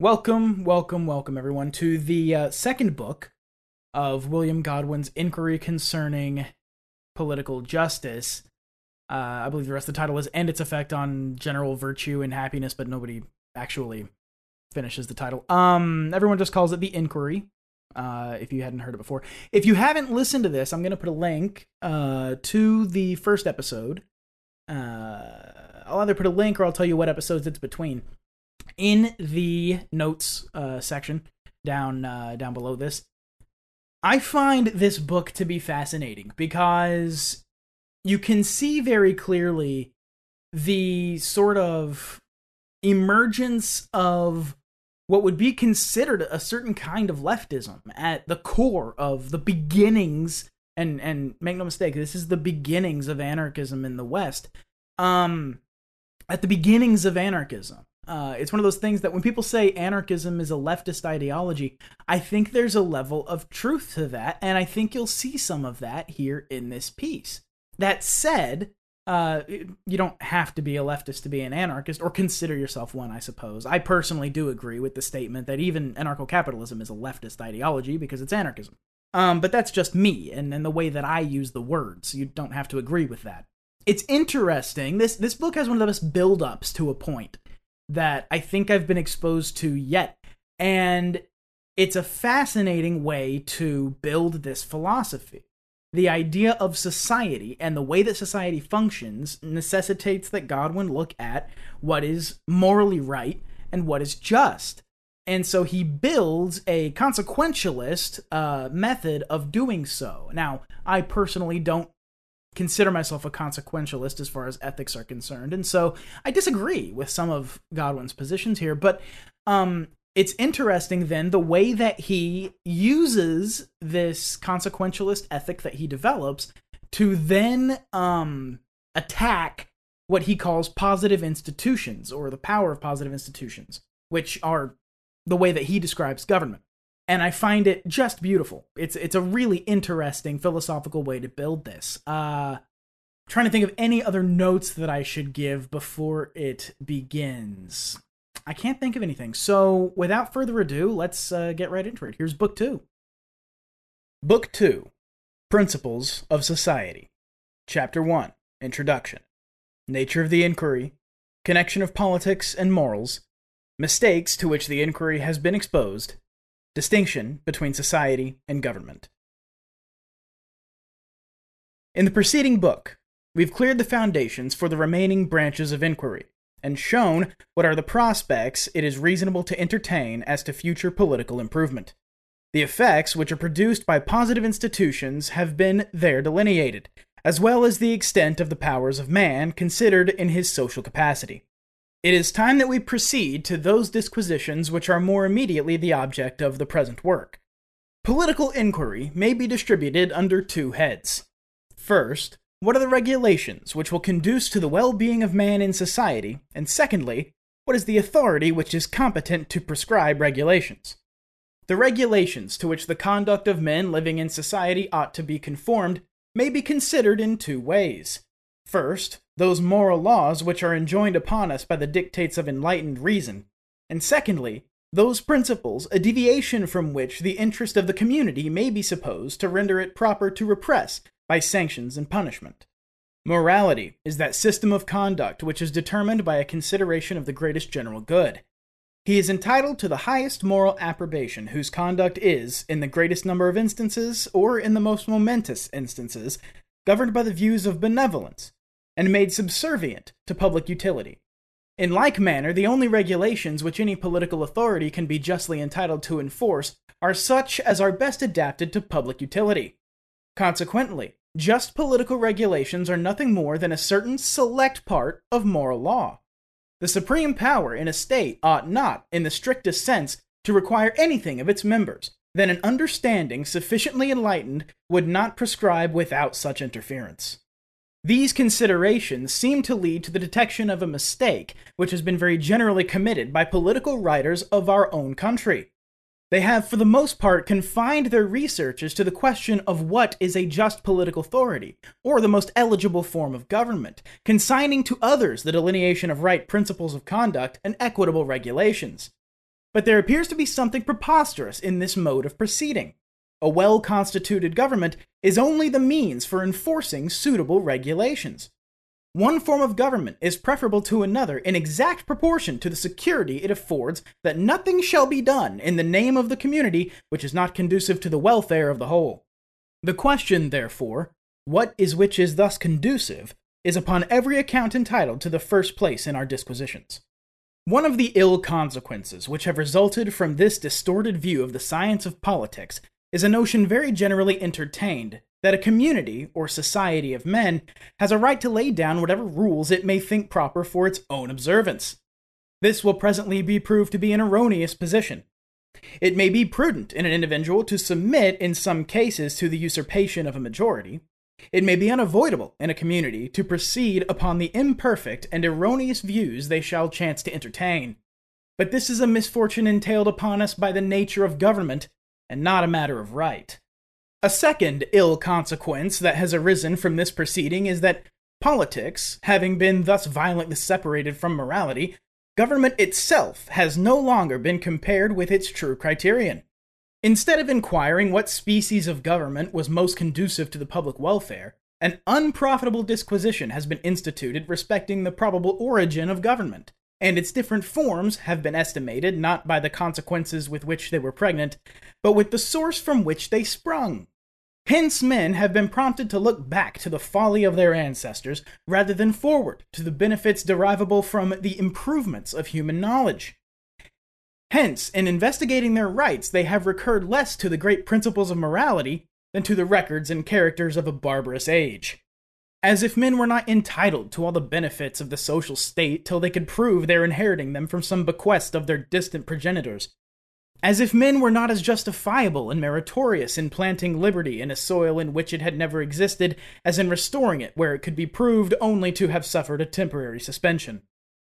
Welcome, welcome, welcome, everyone, to the uh, second book of William Godwin's Inquiry Concerning Political Justice. Uh, I believe the rest of the title is And Its Effect on General Virtue and Happiness, but nobody actually finishes the title. Um, everyone just calls it The Inquiry, uh, if you hadn't heard it before. If you haven't listened to this, I'm going to put a link uh, to the first episode. Uh, I'll either put a link or I'll tell you what episodes it's between in the notes uh, section down uh, down below this. I find this book to be fascinating because you can see very clearly the sort of emergence of what would be considered a certain kind of leftism at the core of the beginnings and and make no mistake this is the beginnings of anarchism in the west um at the beginnings of anarchism uh, it's one of those things that when people say anarchism is a leftist ideology, I think there's a level of truth to that, and I think you'll see some of that here in this piece. That said, uh, you don't have to be a leftist to be an anarchist, or consider yourself one, I suppose. I personally do agree with the statement that even anarcho capitalism is a leftist ideology because it's anarchism. Um, but that's just me and, and the way that I use the words. You don't have to agree with that. It's interesting. This this book has one of the best build-ups to a point that I think I've been exposed to yet. And it's a fascinating way to build this philosophy. The idea of society and the way that society functions necessitates that Godwin look at what is morally right and what is just. And so he builds a consequentialist uh, method of doing so. Now, I personally don't consider myself a consequentialist as far as ethics are concerned. And so I disagree with some of Godwin's positions here, but um, it's interesting then the way that he uses this consequentialist ethic that he develops to then um, attack what he calls positive institutions or the power of positive institutions, which are the way that he describes government and I find it just beautiful. It's it's a really interesting philosophical way to build this. Uh trying to think of any other notes that I should give before it begins. I can't think of anything. So, without further ado, let's uh, get right into it. Here's book 2. Book 2. Principles of Society. Chapter 1. Introduction. Nature of the inquiry. Connection of politics and morals. Mistakes to which the inquiry has been exposed distinction between society and government. In the preceding book, we've cleared the foundations for the remaining branches of inquiry and shown what are the prospects it is reasonable to entertain as to future political improvement. The effects which are produced by positive institutions have been there delineated, as well as the extent of the powers of man considered in his social capacity. It is time that we proceed to those disquisitions which are more immediately the object of the present work. Political inquiry may be distributed under two heads. First, what are the regulations which will conduce to the well being of man in society? And secondly, what is the authority which is competent to prescribe regulations? The regulations to which the conduct of men living in society ought to be conformed may be considered in two ways. First, those moral laws which are enjoined upon us by the dictates of enlightened reason, and secondly, those principles, a deviation from which the interest of the community may be supposed to render it proper to repress by sanctions and punishment. Morality is that system of conduct which is determined by a consideration of the greatest general good. He is entitled to the highest moral approbation whose conduct is, in the greatest number of instances, or in the most momentous instances, governed by the views of benevolence, and made subservient to public utility. In like manner, the only regulations which any political authority can be justly entitled to enforce are such as are best adapted to public utility. Consequently, just political regulations are nothing more than a certain select part of moral law. The supreme power in a state ought not, in the strictest sense, to require anything of its members than an understanding sufficiently enlightened would not prescribe without such interference. These considerations seem to lead to the detection of a mistake which has been very generally committed by political writers of our own country. They have, for the most part, confined their researches to the question of what is a just political authority, or the most eligible form of government, consigning to others the delineation of right principles of conduct and equitable regulations. But there appears to be something preposterous in this mode of proceeding. A well constituted government is only the means for enforcing suitable regulations. One form of government is preferable to another in exact proportion to the security it affords that nothing shall be done in the name of the community which is not conducive to the welfare of the whole. The question, therefore, what is which is thus conducive, is upon every account entitled to the first place in our disquisitions. One of the ill consequences which have resulted from this distorted view of the science of politics is a notion very generally entertained that a community or society of men has a right to lay down whatever rules it may think proper for its own observance. This will presently be proved to be an erroneous position. It may be prudent in an individual to submit in some cases to the usurpation of a majority. It may be unavoidable in a community to proceed upon the imperfect and erroneous views they shall chance to entertain. But this is a misfortune entailed upon us by the nature of government, and not a matter of right. A second ill consequence that has arisen from this proceeding is that politics, having been thus violently separated from morality, government itself has no longer been compared with its true criterion. Instead of inquiring what species of government was most conducive to the public welfare, an unprofitable disquisition has been instituted respecting the probable origin of government, and its different forms have been estimated not by the consequences with which they were pregnant, but with the source from which they sprung. Hence, men have been prompted to look back to the folly of their ancestors rather than forward to the benefits derivable from the improvements of human knowledge. Hence, in investigating their rights, they have recurred less to the great principles of morality than to the records and characters of a barbarous age. As if men were not entitled to all the benefits of the social state till they could prove they're inheriting them from some bequest of their distant progenitors, as if men were not as justifiable and meritorious in planting liberty in a soil in which it had never existed as in restoring it where it could be proved only to have suffered a temporary suspension.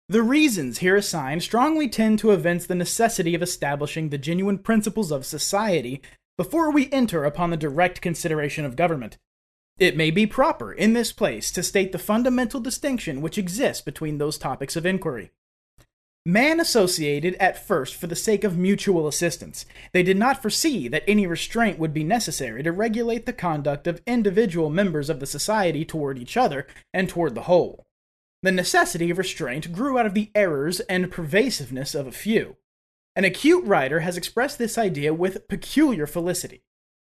The reasons here assigned strongly tend to evince the necessity of establishing the genuine principles of society before we enter upon the direct consideration of government. It may be proper, in this place, to state the fundamental distinction which exists between those topics of inquiry. Man associated at first for the sake of mutual assistance. They did not foresee that any restraint would be necessary to regulate the conduct of individual members of the society toward each other and toward the whole. The necessity of restraint grew out of the errors and pervasiveness of a few. An acute writer has expressed this idea with peculiar felicity.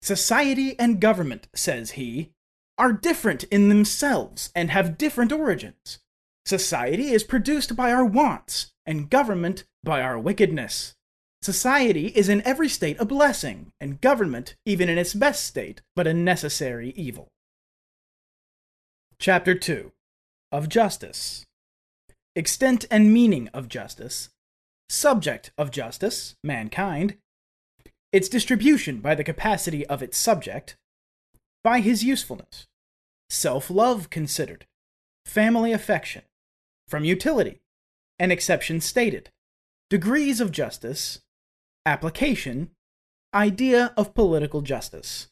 Society and government, says he, are different in themselves and have different origins. Society is produced by our wants, and government by our wickedness. Society is in every state a blessing, and government, even in its best state, but a necessary evil. Chapter 2 Of Justice. Extent and Meaning of Justice, Subject of Justice, Mankind, Its Distribution by the Capacity of its Subject, By His Usefulness, Self Love Considered, Family Affection, From Utility, an exception stated, degrees of justice, application, idea of political justice.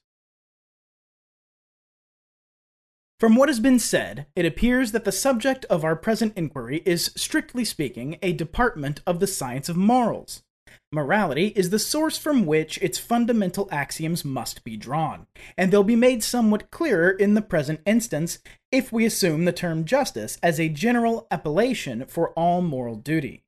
From what has been said, it appears that the subject of our present inquiry is, strictly speaking, a department of the science of morals. Morality is the source from which its fundamental axioms must be drawn, and they'll be made somewhat clearer in the present instance if we assume the term justice as a general appellation for all moral duty.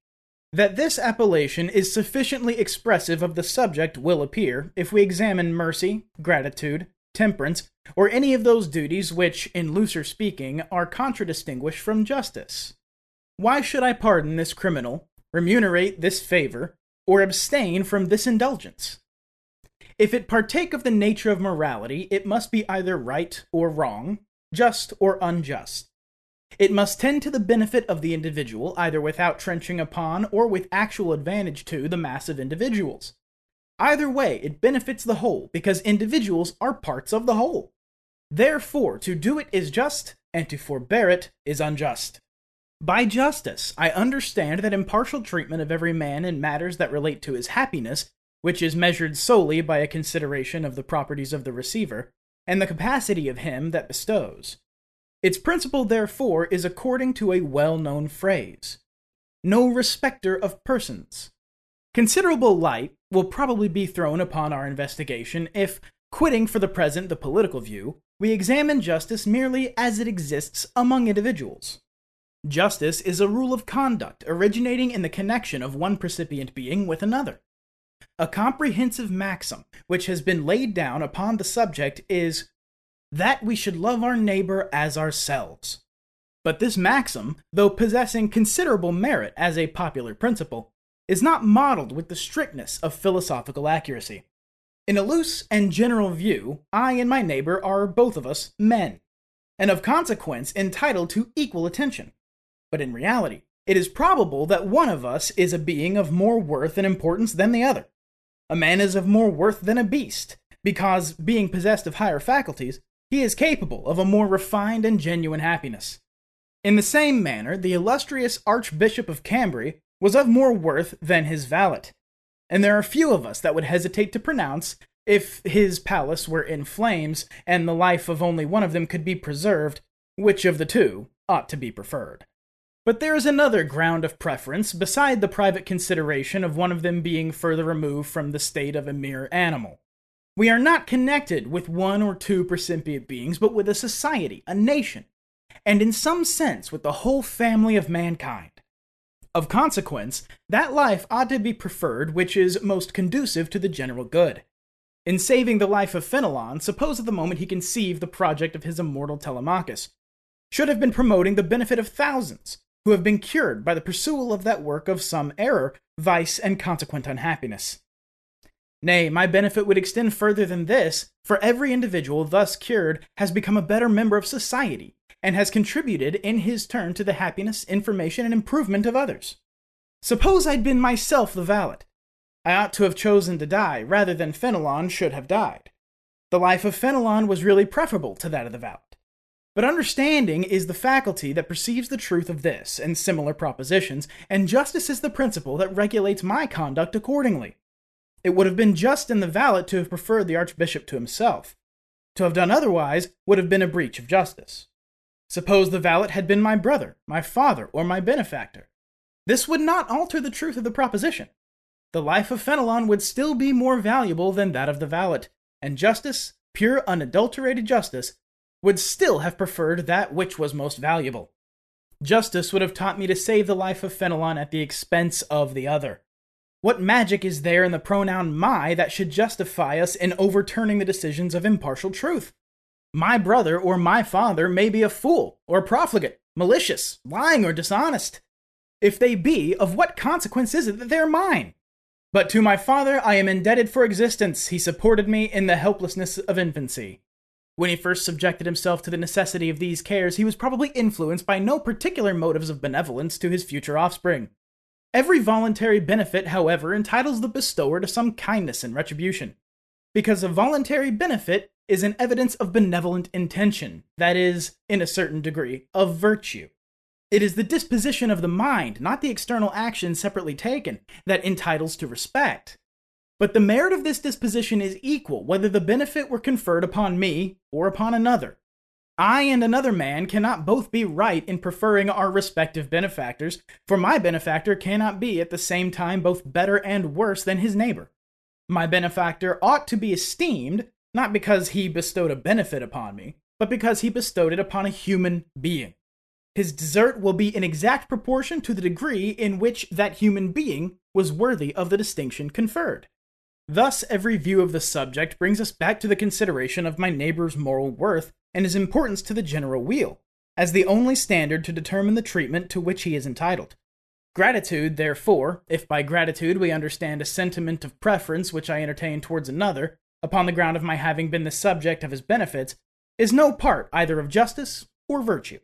That this appellation is sufficiently expressive of the subject will appear if we examine mercy, gratitude, temperance, or any of those duties which, in looser speaking, are contradistinguished from justice. Why should I pardon this criminal, remunerate this favor, or abstain from this indulgence. If it partake of the nature of morality, it must be either right or wrong, just or unjust. It must tend to the benefit of the individual, either without trenching upon or with actual advantage to the mass of individuals. Either way, it benefits the whole, because individuals are parts of the whole. Therefore, to do it is just, and to forbear it is unjust. By justice, I understand that impartial treatment of every man in matters that relate to his happiness, which is measured solely by a consideration of the properties of the receiver, and the capacity of him that bestows. Its principle, therefore, is according to a well known phrase no respecter of persons. Considerable light will probably be thrown upon our investigation if, quitting for the present the political view, we examine justice merely as it exists among individuals. Justice is a rule of conduct originating in the connection of one percipient being with another. A comprehensive maxim which has been laid down upon the subject is that we should love our neighbor as ourselves. But this maxim, though possessing considerable merit as a popular principle, is not modeled with the strictness of philosophical accuracy. In a loose and general view, I and my neighbor are both of us men, and of consequence entitled to equal attention. But in reality, it is probable that one of us is a being of more worth and importance than the other. A man is of more worth than a beast, because, being possessed of higher faculties, he is capable of a more refined and genuine happiness. In the same manner, the illustrious Archbishop of Cambray was of more worth than his valet, and there are few of us that would hesitate to pronounce, if his palace were in flames and the life of only one of them could be preserved, which of the two ought to be preferred. But there is another ground of preference beside the private consideration of one of them being further removed from the state of a mere animal. We are not connected with one or two percipient beings, but with a society, a nation, and in some sense with the whole family of mankind. Of consequence, that life ought to be preferred which is most conducive to the general good. In saving the life of Fenelon, suppose at the moment he conceived the project of his immortal Telemachus, should have been promoting the benefit of thousands, who have been cured by the pursuit of that work of some error, vice, and consequent unhappiness. Nay, my benefit would extend further than this, for every individual thus cured has become a better member of society, and has contributed in his turn to the happiness, information, and improvement of others. Suppose I'd been myself the valet. I ought to have chosen to die rather than Fenelon should have died. The life of Fenelon was really preferable to that of the valet. But understanding is the faculty that perceives the truth of this and similar propositions, and justice is the principle that regulates my conduct accordingly. It would have been just in the valet to have preferred the archbishop to himself. To have done otherwise would have been a breach of justice. Suppose the valet had been my brother, my father, or my benefactor. This would not alter the truth of the proposition. The life of Fenelon would still be more valuable than that of the valet, and justice, pure unadulterated justice, would still have preferred that which was most valuable. Justice would have taught me to save the life of Fenelon at the expense of the other. What magic is there in the pronoun my that should justify us in overturning the decisions of impartial truth? My brother or my father may be a fool, or profligate, malicious, lying, or dishonest. If they be, of what consequence is it that they are mine? But to my father I am indebted for existence. He supported me in the helplessness of infancy. When he first subjected himself to the necessity of these cares, he was probably influenced by no particular motives of benevolence to his future offspring. Every voluntary benefit, however, entitles the bestower to some kindness and retribution, because a voluntary benefit is an evidence of benevolent intention, that is, in a certain degree, of virtue. It is the disposition of the mind, not the external action separately taken, that entitles to respect. But the merit of this disposition is equal whether the benefit were conferred upon me or upon another. I and another man cannot both be right in preferring our respective benefactors, for my benefactor cannot be at the same time both better and worse than his neighbor. My benefactor ought to be esteemed, not because he bestowed a benefit upon me, but because he bestowed it upon a human being. His desert will be in exact proportion to the degree in which that human being was worthy of the distinction conferred. Thus, every view of the subject brings us back to the consideration of my neighbor's moral worth and his importance to the general weal, as the only standard to determine the treatment to which he is entitled. Gratitude, therefore, if by gratitude we understand a sentiment of preference which I entertain towards another, upon the ground of my having been the subject of his benefits, is no part either of justice or virtue.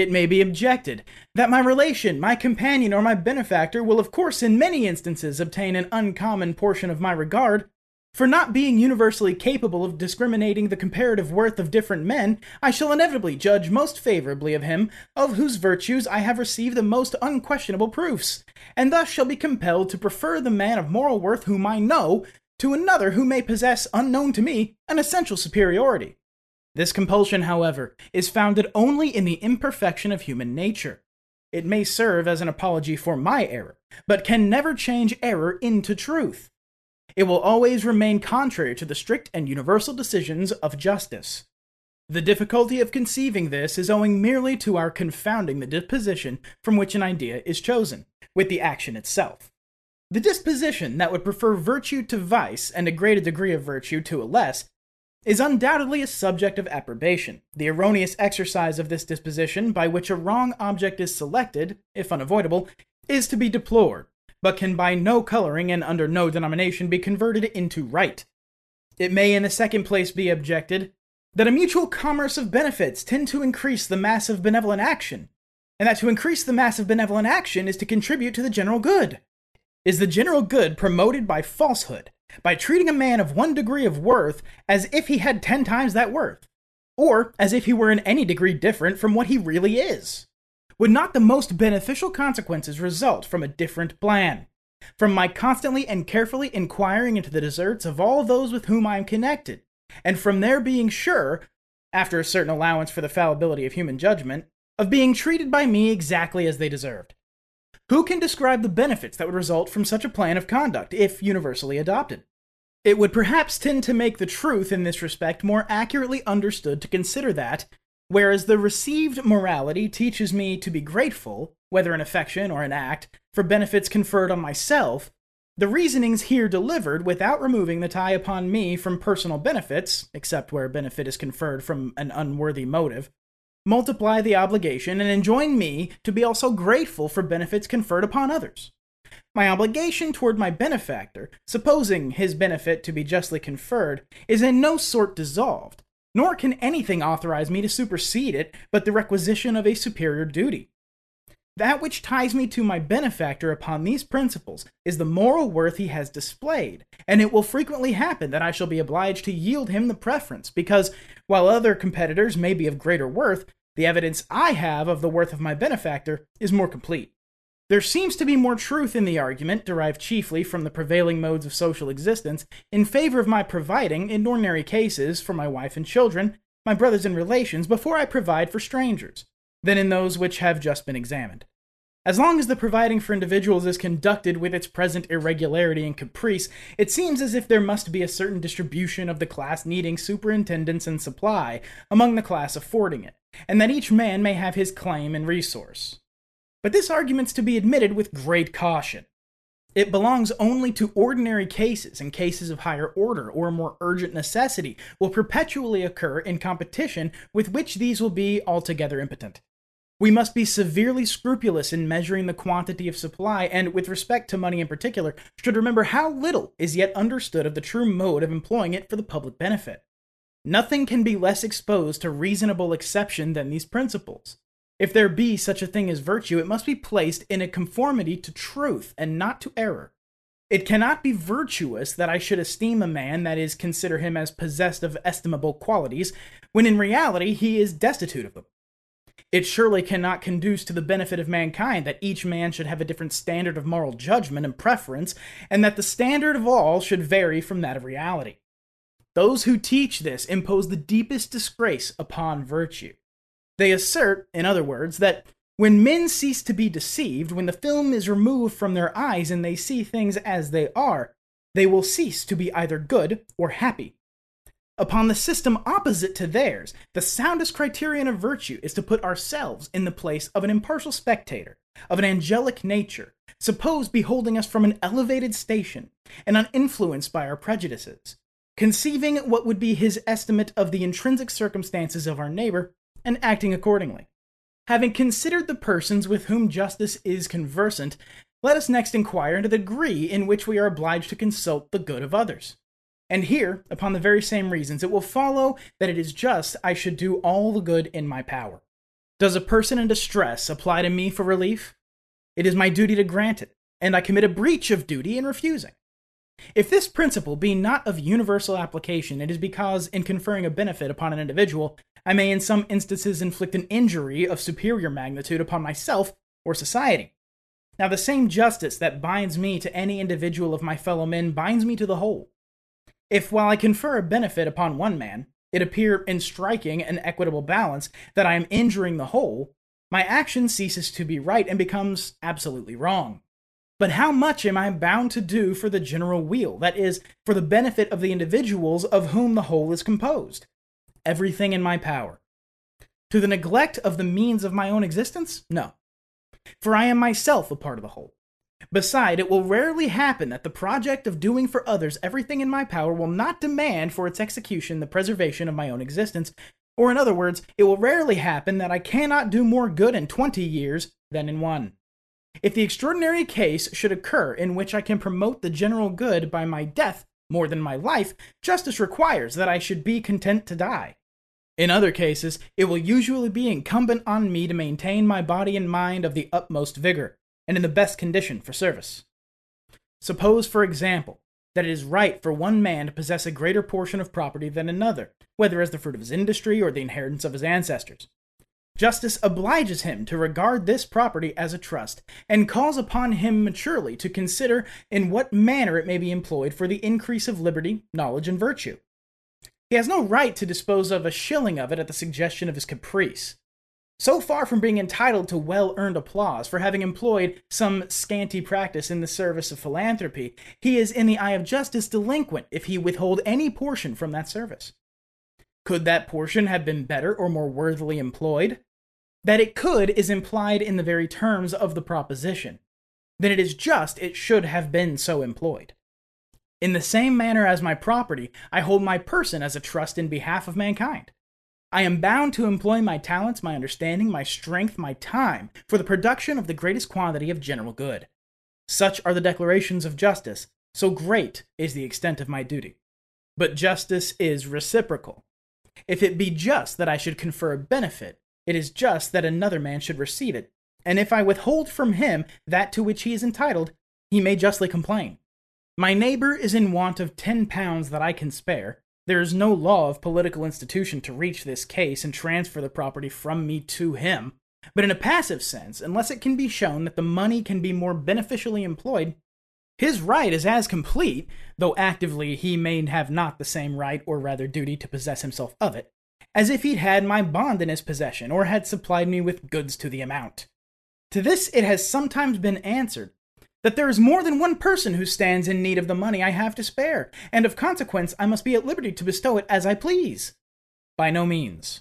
It may be objected that my relation, my companion, or my benefactor will, of course, in many instances obtain an uncommon portion of my regard. For not being universally capable of discriminating the comparative worth of different men, I shall inevitably judge most favorably of him of whose virtues I have received the most unquestionable proofs, and thus shall be compelled to prefer the man of moral worth whom I know to another who may possess, unknown to me, an essential superiority. This compulsion, however, is founded only in the imperfection of human nature. it may serve as an apology for my error, but can never change error into truth. It will always remain contrary to the strict and universal decisions of justice. The difficulty of conceiving this is owing merely to our confounding the disposition from which an idea is chosen, with the action itself. The disposition that would prefer virtue to vice and a greater degree of virtue to a less is undoubtedly a subject of approbation. The erroneous exercise of this disposition, by which a wrong object is selected, if unavoidable, is to be deplored, but can by no coloring and under no denomination be converted into right. It may, in the second place, be objected that a mutual commerce of benefits tend to increase the mass of benevolent action, and that to increase the mass of benevolent action is to contribute to the general good. Is the general good promoted by falsehood, by treating a man of one degree of worth as if he had ten times that worth, or as if he were in any degree different from what he really is? Would not the most beneficial consequences result from a different plan? From my constantly and carefully inquiring into the deserts of all those with whom I am connected, and from their being sure, after a certain allowance for the fallibility of human judgment, of being treated by me exactly as they deserved. Who can describe the benefits that would result from such a plan of conduct, if universally adopted? It would perhaps tend to make the truth in this respect more accurately understood to consider that, whereas the received morality teaches me to be grateful, whether in affection or in act, for benefits conferred on myself, the reasonings here delivered without removing the tie upon me from personal benefits, except where benefit is conferred from an unworthy motive, multiply the obligation and enjoin me to be also grateful for benefits conferred upon others. My obligation toward my benefactor, supposing his benefit to be justly conferred, is in no sort dissolved, nor can anything authorize me to supersede it but the requisition of a superior duty. That which ties me to my benefactor upon these principles is the moral worth he has displayed, and it will frequently happen that I shall be obliged to yield him the preference, because, while other competitors may be of greater worth, the evidence I have of the worth of my benefactor is more complete. There seems to be more truth in the argument, derived chiefly from the prevailing modes of social existence, in favor of my providing, in ordinary cases, for my wife and children, my brothers and relations, before I provide for strangers, than in those which have just been examined. As long as the providing for individuals is conducted with its present irregularity and caprice, it seems as if there must be a certain distribution of the class needing superintendence and supply among the class affording it, and that each man may have his claim and resource. But this argument's to be admitted with great caution. It belongs only to ordinary cases, and cases of higher order or more urgent necessity will perpetually occur in competition with which these will be altogether impotent. We must be severely scrupulous in measuring the quantity of supply, and with respect to money in particular, should remember how little is yet understood of the true mode of employing it for the public benefit. Nothing can be less exposed to reasonable exception than these principles. If there be such a thing as virtue, it must be placed in a conformity to truth and not to error. It cannot be virtuous that I should esteem a man, that is, consider him as possessed of estimable qualities, when in reality he is destitute of them. It surely cannot conduce to the benefit of mankind that each man should have a different standard of moral judgment and preference, and that the standard of all should vary from that of reality. Those who teach this impose the deepest disgrace upon virtue. They assert, in other words, that when men cease to be deceived, when the film is removed from their eyes and they see things as they are, they will cease to be either good or happy upon the system opposite to theirs, the soundest criterion of virtue is to put ourselves in the place of an impartial spectator, of an angelic nature, suppose beholding us from an elevated station, and uninfluenced by our prejudices, conceiving what would be his estimate of the intrinsic circumstances of our neighbor, and acting accordingly. Having considered the persons with whom justice is conversant, let us next inquire into the degree in which we are obliged to consult the good of others. And here, upon the very same reasons, it will follow that it is just I should do all the good in my power. Does a person in distress apply to me for relief? It is my duty to grant it, and I commit a breach of duty in refusing. If this principle be not of universal application, it is because, in conferring a benefit upon an individual, I may in some instances inflict an injury of superior magnitude upon myself or society. Now, the same justice that binds me to any individual of my fellow men binds me to the whole. If, while I confer a benefit upon one man, it appear in striking an equitable balance that I am injuring the whole, my action ceases to be right and becomes absolutely wrong. But how much am I bound to do for the general weal, that is, for the benefit of the individuals of whom the whole is composed? Everything in my power. To the neglect of the means of my own existence? No. For I am myself a part of the whole. Beside, it will rarely happen that the project of doing for others everything in my power will not demand for its execution the preservation of my own existence, or in other words, it will rarely happen that I cannot do more good in twenty years than in one. If the extraordinary case should occur in which I can promote the general good by my death more than my life, justice requires that I should be content to die. In other cases, it will usually be incumbent on me to maintain my body and mind of the utmost vigor, and in the best condition for service. Suppose, for example, that it is right for one man to possess a greater portion of property than another, whether as the fruit of his industry or the inheritance of his ancestors. Justice obliges him to regard this property as a trust, and calls upon him maturely to consider in what manner it may be employed for the increase of liberty, knowledge, and virtue. He has no right to dispose of a shilling of it at the suggestion of his caprice. So far from being entitled to well earned applause for having employed some scanty practice in the service of philanthropy, he is, in the eye of justice, delinquent if he withhold any portion from that service. Could that portion have been better or more worthily employed? That it could is implied in the very terms of the proposition. Then it is just it should have been so employed. In the same manner as my property, I hold my person as a trust in behalf of mankind. I am bound to employ my talents, my understanding, my strength, my time for the production of the greatest quantity of general good. Such are the declarations of justice, so great is the extent of my duty. But justice is reciprocal. If it be just that I should confer a benefit, it is just that another man should receive it. And if I withhold from him that to which he is entitled, he may justly complain. My neighbor is in want of ten pounds that I can spare, there is no law of political institution to reach this case and transfer the property from me to him. But in a passive sense, unless it can be shown that the money can be more beneficially employed, his right is as complete, though actively he may have not the same right, or rather duty, to possess himself of it, as if he'd had my bond in his possession, or had supplied me with goods to the amount. To this it has sometimes been answered that there is more than one person who stands in need of the money I have to spare, and of consequence I must be at liberty to bestow it as I please. By no means.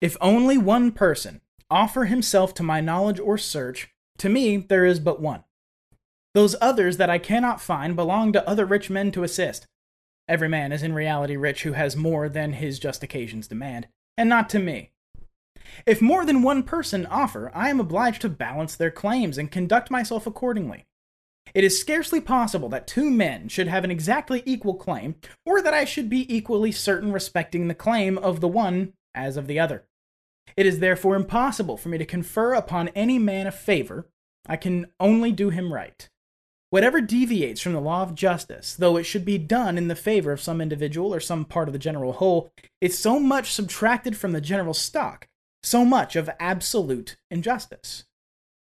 If only one person offer himself to my knowledge or search, to me there is but one. Those others that I cannot find belong to other rich men to assist. Every man is in reality rich who has more than his just occasions demand, and not to me. If more than one person offer, I am obliged to balance their claims and conduct myself accordingly. It is scarcely possible that two men should have an exactly equal claim, or that I should be equally certain respecting the claim of the one as of the other. It is therefore impossible for me to confer upon any man a favor. I can only do him right. Whatever deviates from the law of justice, though it should be done in the favor of some individual or some part of the general whole, is so much subtracted from the general stock, so much of absolute injustice.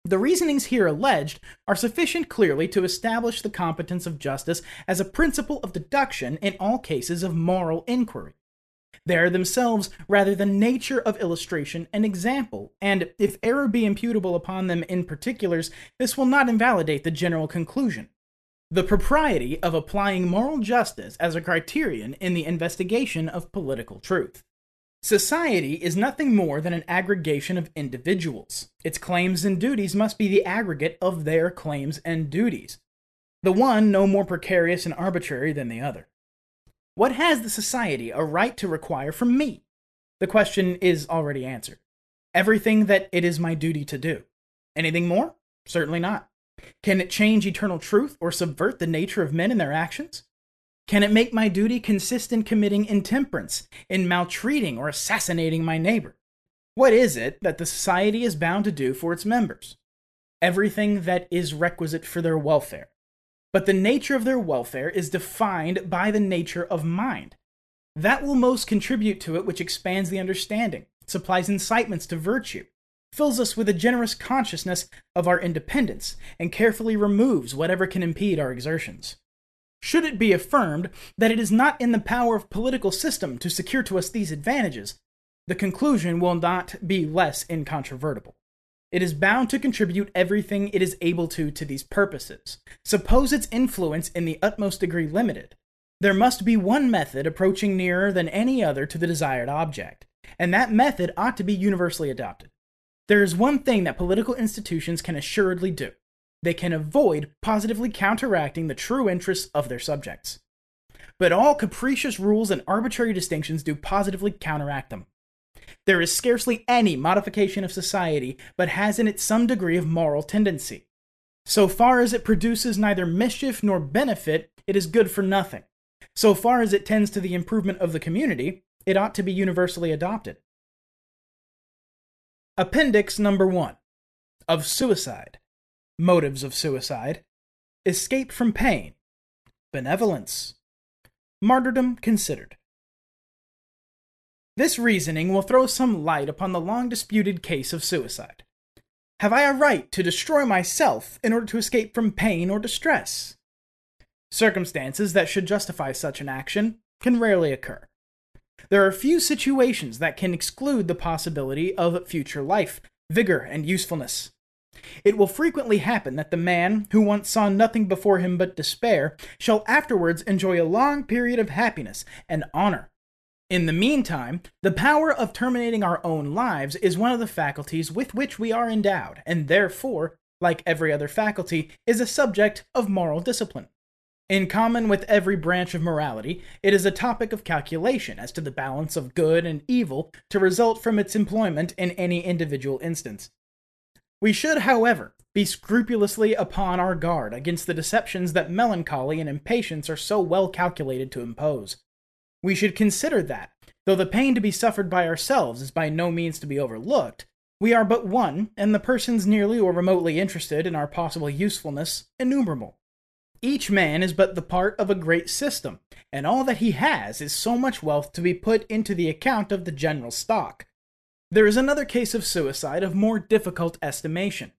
The reasonings here alleged are sufficient clearly to establish the competence of justice as a principle of deduction in all cases of moral inquiry. They are themselves rather the nature of illustration and example, and if error be imputable upon them in particulars, this will not invalidate the general conclusion. The propriety of applying moral justice as a criterion in the investigation of political truth. Society is nothing more than an aggregation of individuals. Its claims and duties must be the aggregate of their claims and duties, the one no more precarious and arbitrary than the other. What has the society a right to require from me? The question is already answered. Everything that it is my duty to do. Anything more? Certainly not. Can it change eternal truth or subvert the nature of men and their actions? Can it make my duty consist in committing intemperance, in maltreating or assassinating my neighbor? What is it that the society is bound to do for its members? Everything that is requisite for their welfare. But the nature of their welfare is defined by the nature of mind. That will most contribute to it which expands the understanding, supplies incitements to virtue, fills us with a generous consciousness of our independence, and carefully removes whatever can impede our exertions. Should it be affirmed that it is not in the power of political system to secure to us these advantages, the conclusion will not be less incontrovertible. It is bound to contribute everything it is able to to these purposes. Suppose its influence in the utmost degree limited. There must be one method approaching nearer than any other to the desired object, and that method ought to be universally adopted. There is one thing that political institutions can assuredly do they can avoid positively counteracting the true interests of their subjects. But all capricious rules and arbitrary distinctions do positively counteract them. There is scarcely any modification of society but has in it some degree of moral tendency. So far as it produces neither mischief nor benefit, it is good for nothing. So far as it tends to the improvement of the community, it ought to be universally adopted. Appendix number one of suicide, motives of suicide, escape from pain, benevolence, martyrdom considered. This reasoning will throw some light upon the long disputed case of suicide. Have I a right to destroy myself in order to escape from pain or distress? Circumstances that should justify such an action can rarely occur. There are few situations that can exclude the possibility of future life, vigor, and usefulness. It will frequently happen that the man who once saw nothing before him but despair shall afterwards enjoy a long period of happiness and honor. In the meantime, the power of terminating our own lives is one of the faculties with which we are endowed, and therefore, like every other faculty, is a subject of moral discipline. In common with every branch of morality, it is a topic of calculation as to the balance of good and evil to result from its employment in any individual instance. We should, however, be scrupulously upon our guard against the deceptions that melancholy and impatience are so well calculated to impose. We should consider that, though the pain to be suffered by ourselves is by no means to be overlooked, we are but one, and the persons nearly or remotely interested in our possible usefulness innumerable. Each man is but the part of a great system, and all that he has is so much wealth to be put into the account of the general stock. There is another case of suicide of more difficult estimation.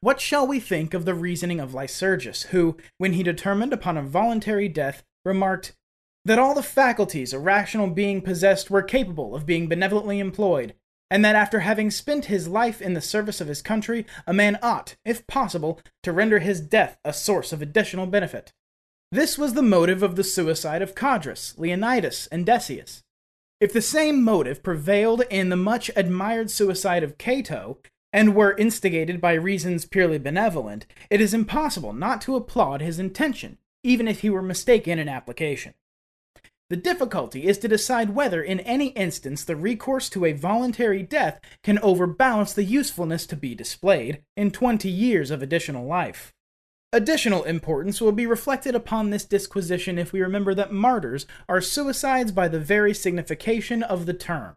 What shall we think of the reasoning of Lycurgus, who, when he determined upon a voluntary death, remarked, that all the faculties a rational being possessed were capable of being benevolently employed, and that after having spent his life in the service of his country, a man ought, if possible, to render his death a source of additional benefit. This was the motive of the suicide of Codrus, Leonidas, and Decius. If the same motive prevailed in the much admired suicide of Cato, and were instigated by reasons purely benevolent, it is impossible not to applaud his intention, even if he were mistaken in application. The difficulty is to decide whether, in any instance, the recourse to a voluntary death can overbalance the usefulness to be displayed in 20 years of additional life. Additional importance will be reflected upon this disquisition if we remember that martyrs are suicides by the very signification of the term.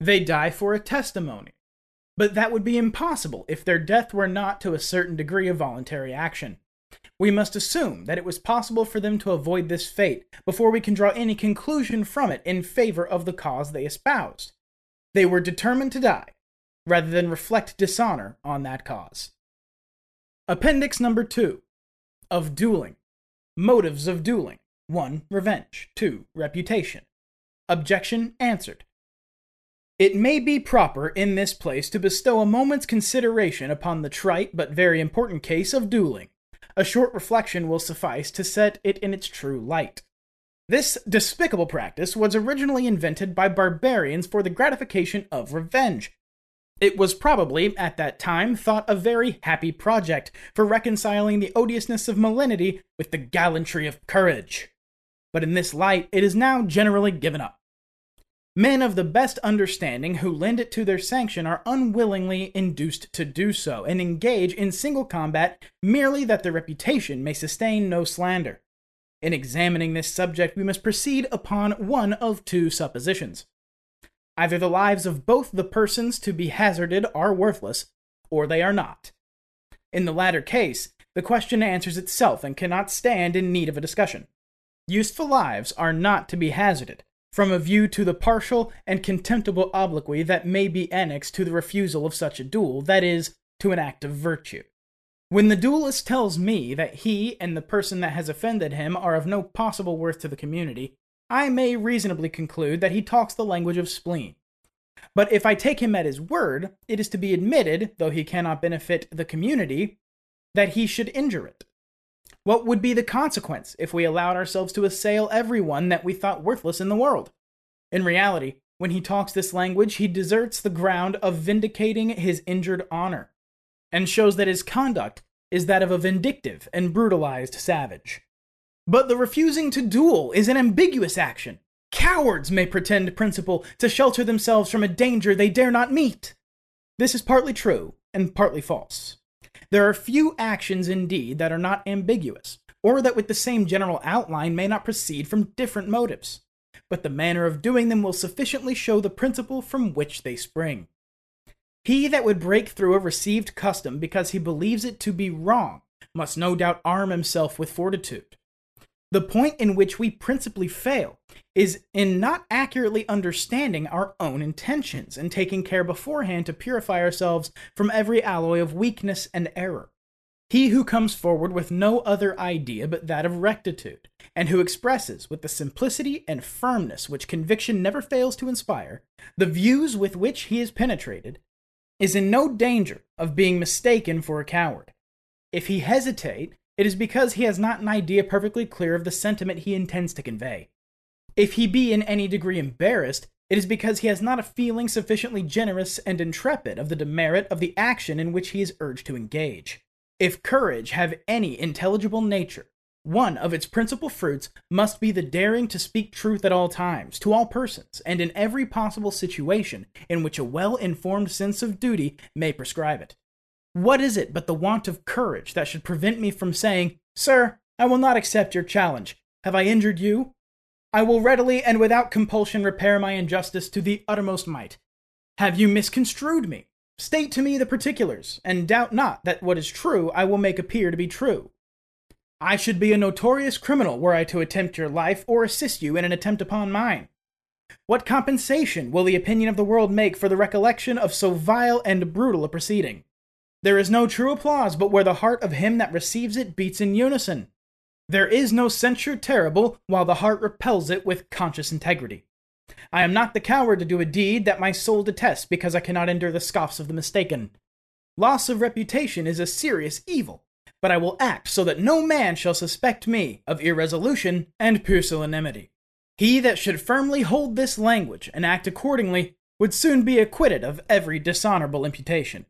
They die for a testimony. But that would be impossible if their death were not to a certain degree of voluntary action. We must assume that it was possible for them to avoid this fate before we can draw any conclusion from it in favor of the cause they espoused. They were determined to die, rather than reflect dishonor on that cause. Appendix number 2 of dueling. Motives of dueling 1. Revenge. 2. Reputation. Objection answered. It may be proper in this place to bestow a moment's consideration upon the trite but very important case of dueling a short reflection will suffice to set it in its true light. This despicable practice was originally invented by barbarians for the gratification of revenge. It was probably, at that time, thought a very happy project for reconciling the odiousness of malignity with the gallantry of courage. But in this light, it is now generally given up. Men of the best understanding who lend it to their sanction are unwillingly induced to do so, and engage in single combat merely that their reputation may sustain no slander. In examining this subject, we must proceed upon one of two suppositions. Either the lives of both the persons to be hazarded are worthless, or they are not. In the latter case, the question answers itself and cannot stand in need of a discussion. Useful lives are not to be hazarded, from a view to the partial and contemptible obloquy that may be annexed to the refusal of such a duel, that is, to an act of virtue. When the duelist tells me that he and the person that has offended him are of no possible worth to the community, I may reasonably conclude that he talks the language of spleen. But if I take him at his word, it is to be admitted, though he cannot benefit the community, that he should injure it. What would be the consequence if we allowed ourselves to assail everyone that we thought worthless in the world? In reality, when he talks this language, he deserts the ground of vindicating his injured honor, and shows that his conduct is that of a vindictive and brutalized savage. But the refusing to duel is an ambiguous action. Cowards may pretend principle to shelter themselves from a danger they dare not meet. This is partly true and partly false. There are few actions indeed that are not ambiguous, or that with the same general outline may not proceed from different motives, but the manner of doing them will sufficiently show the principle from which they spring. He that would break through a received custom because he believes it to be wrong must no doubt arm himself with fortitude. The point in which we principally fail is in not accurately understanding our own intentions and taking care beforehand to purify ourselves from every alloy of weakness and error. He who comes forward with no other idea but that of rectitude, and who expresses, with the simplicity and firmness which conviction never fails to inspire, the views with which he is penetrated, is in no danger of being mistaken for a coward. If he hesitate, it is because he has not an idea perfectly clear of the sentiment he intends to convey. If he be in any degree embarrassed, it is because he has not a feeling sufficiently generous and intrepid of the demerit of the action in which he is urged to engage. If courage have any intelligible nature, one of its principal fruits must be the daring to speak truth at all times, to all persons, and in every possible situation in which a well informed sense of duty may prescribe it. What is it but the want of courage that should prevent me from saying, Sir, I will not accept your challenge. Have I injured you? I will readily and without compulsion repair my injustice to the uttermost might. Have you misconstrued me? State to me the particulars, and doubt not that what is true I will make appear to be true. I should be a notorious criminal were I to attempt your life or assist you in an attempt upon mine. What compensation will the opinion of the world make for the recollection of so vile and brutal a proceeding? There is no true applause but where the heart of him that receives it beats in unison. There is no censure terrible while the heart repels it with conscious integrity. I am not the coward to do a deed that my soul detests because I cannot endure the scoffs of the mistaken. Loss of reputation is a serious evil, but I will act so that no man shall suspect me of irresolution and pusillanimity. He that should firmly hold this language and act accordingly would soon be acquitted of every dishonorable imputation.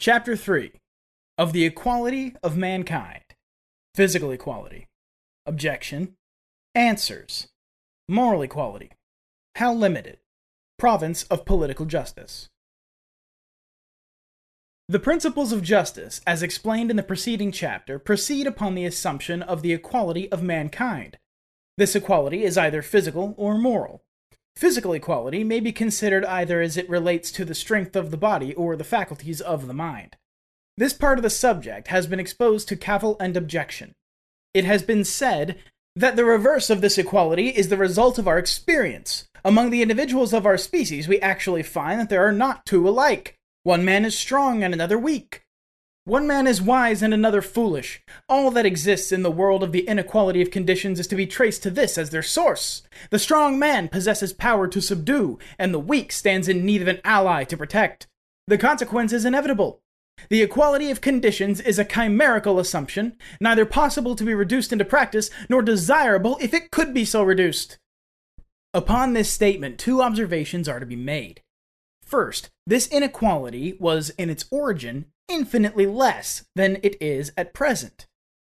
Chapter 3 Of the Equality of Mankind. Physical Equality. Objection. Answers. Moral Equality. How limited. Province of Political Justice. The principles of justice, as explained in the preceding chapter, proceed upon the assumption of the equality of mankind. This equality is either physical or moral. Physical equality may be considered either as it relates to the strength of the body or the faculties of the mind. This part of the subject has been exposed to cavil and objection. It has been said that the reverse of this equality is the result of our experience. Among the individuals of our species, we actually find that there are not two alike. One man is strong and another weak. One man is wise and another foolish. All that exists in the world of the inequality of conditions is to be traced to this as their source. The strong man possesses power to subdue, and the weak stands in need of an ally to protect. The consequence is inevitable. The equality of conditions is a chimerical assumption, neither possible to be reduced into practice, nor desirable if it could be so reduced. Upon this statement, two observations are to be made. First, this inequality was, in its origin, infinitely less than it is at present.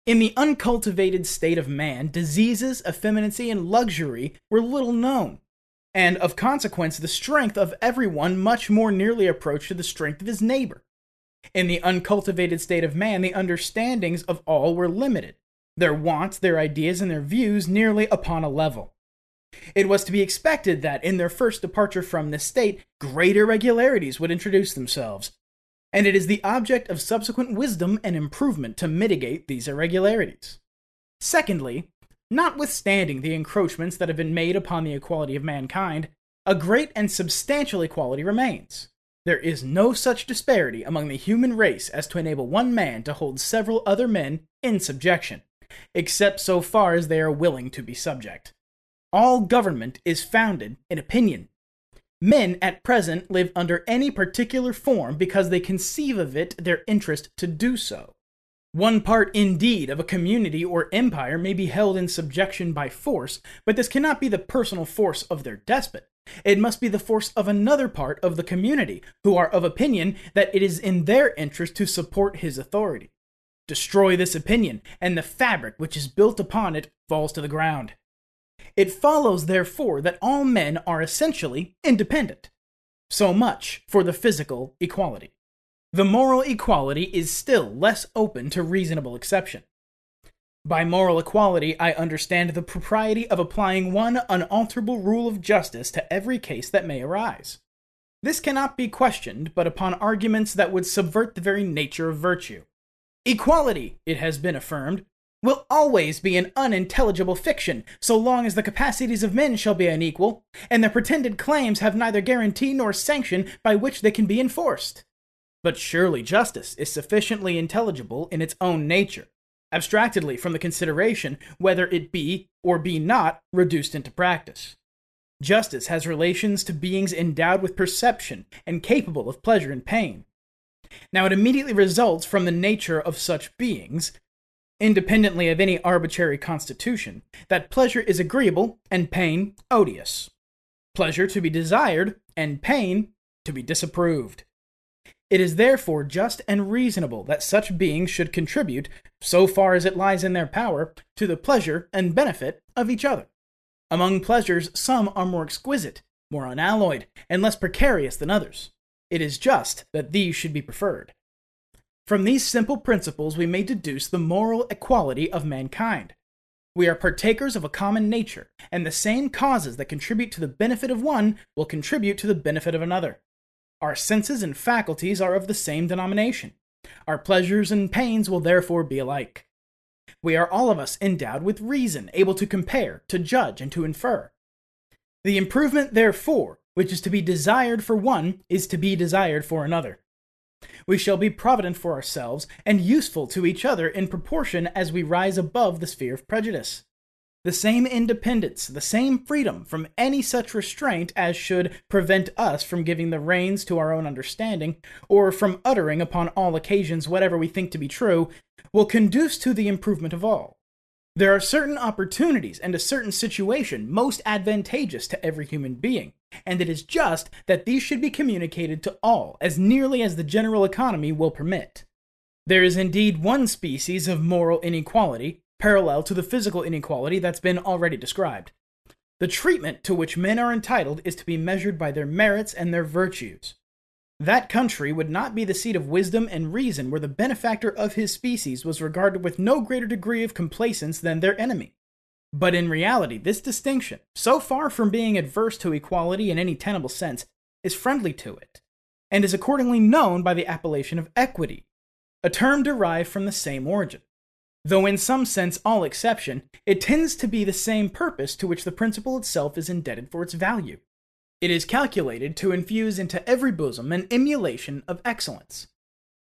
In the uncultivated state of man, diseases, effeminacy, and luxury were little known, and of consequence, the strength of everyone much more nearly approached to the strength of his neighbor. In the uncultivated state of man, the understandings of all were limited, their wants, their ideas, and their views nearly upon a level. It was to be expected that, in their first departure from this state, great irregularities would introduce themselves, and it is the object of subsequent wisdom and improvement to mitigate these irregularities. Secondly, notwithstanding the encroachments that have been made upon the equality of mankind, a great and substantial equality remains. There is no such disparity among the human race as to enable one man to hold several other men in subjection, except so far as they are willing to be subject. All government is founded in opinion. Men at present live under any particular form because they conceive of it their interest to do so. One part, indeed, of a community or empire may be held in subjection by force, but this cannot be the personal force of their despot. It must be the force of another part of the community, who are of opinion that it is in their interest to support his authority. Destroy this opinion, and the fabric which is built upon it falls to the ground. It follows, therefore, that all men are essentially independent. So much for the physical equality. The moral equality is still less open to reasonable exception. By moral equality, I understand the propriety of applying one unalterable rule of justice to every case that may arise. This cannot be questioned but upon arguments that would subvert the very nature of virtue. Equality, it has been affirmed, will always be an unintelligible fiction so long as the capacities of men shall be unequal, and their pretended claims have neither guarantee nor sanction by which they can be enforced. But surely justice is sufficiently intelligible in its own nature, abstractedly from the consideration whether it be or be not reduced into practice. Justice has relations to beings endowed with perception and capable of pleasure and pain. Now, it immediately results from the nature of such beings, independently of any arbitrary constitution, that pleasure is agreeable and pain odious, pleasure to be desired and pain to be disapproved. It is therefore just and reasonable that such beings should contribute, so far as it lies in their power, to the pleasure and benefit of each other. Among pleasures, some are more exquisite, more unalloyed, and less precarious than others. It is just that these should be preferred. From these simple principles, we may deduce the moral equality of mankind. We are partakers of a common nature, and the same causes that contribute to the benefit of one will contribute to the benefit of another. Our senses and faculties are of the same denomination. Our pleasures and pains will therefore be alike. We are all of us endowed with reason, able to compare, to judge, and to infer. The improvement, therefore, which is to be desired for one, is to be desired for another. We shall be provident for ourselves and useful to each other in proportion as we rise above the sphere of prejudice the same independence, the same freedom from any such restraint as should prevent us from giving the reins to our own understanding, or from uttering upon all occasions whatever we think to be true, will conduce to the improvement of all. There are certain opportunities and a certain situation most advantageous to every human being, and it is just that these should be communicated to all as nearly as the general economy will permit. There is indeed one species of moral inequality, parallel to the physical inequality that's been already described. The treatment to which men are entitled is to be measured by their merits and their virtues. That country would not be the seat of wisdom and reason where the benefactor of his species was regarded with no greater degree of complacence than their enemy. But in reality, this distinction, so far from being adverse to equality in any tenable sense, is friendly to it, and is accordingly known by the appellation of equity, a term derived from the same origin. Though in some sense all exception, it tends to be the same purpose to which the principle itself is indebted for its value. It is calculated to infuse into every bosom an emulation of excellence.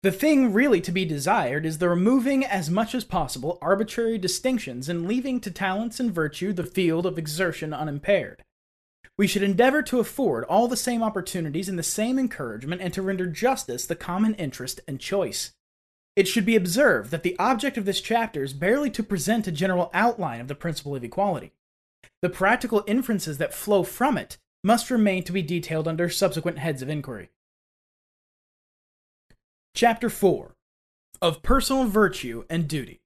The thing really to be desired is the removing as much as possible arbitrary distinctions and leaving to talents and virtue the field of exertion unimpaired. We should endeavor to afford all the same opportunities and the same encouragement and to render justice the common interest and choice. It should be observed that the object of this chapter is barely to present a general outline of the principle of equality. The practical inferences that flow from it must remain to be detailed under subsequent heads of inquiry. Chapter 4 Of Personal Virtue and Duty,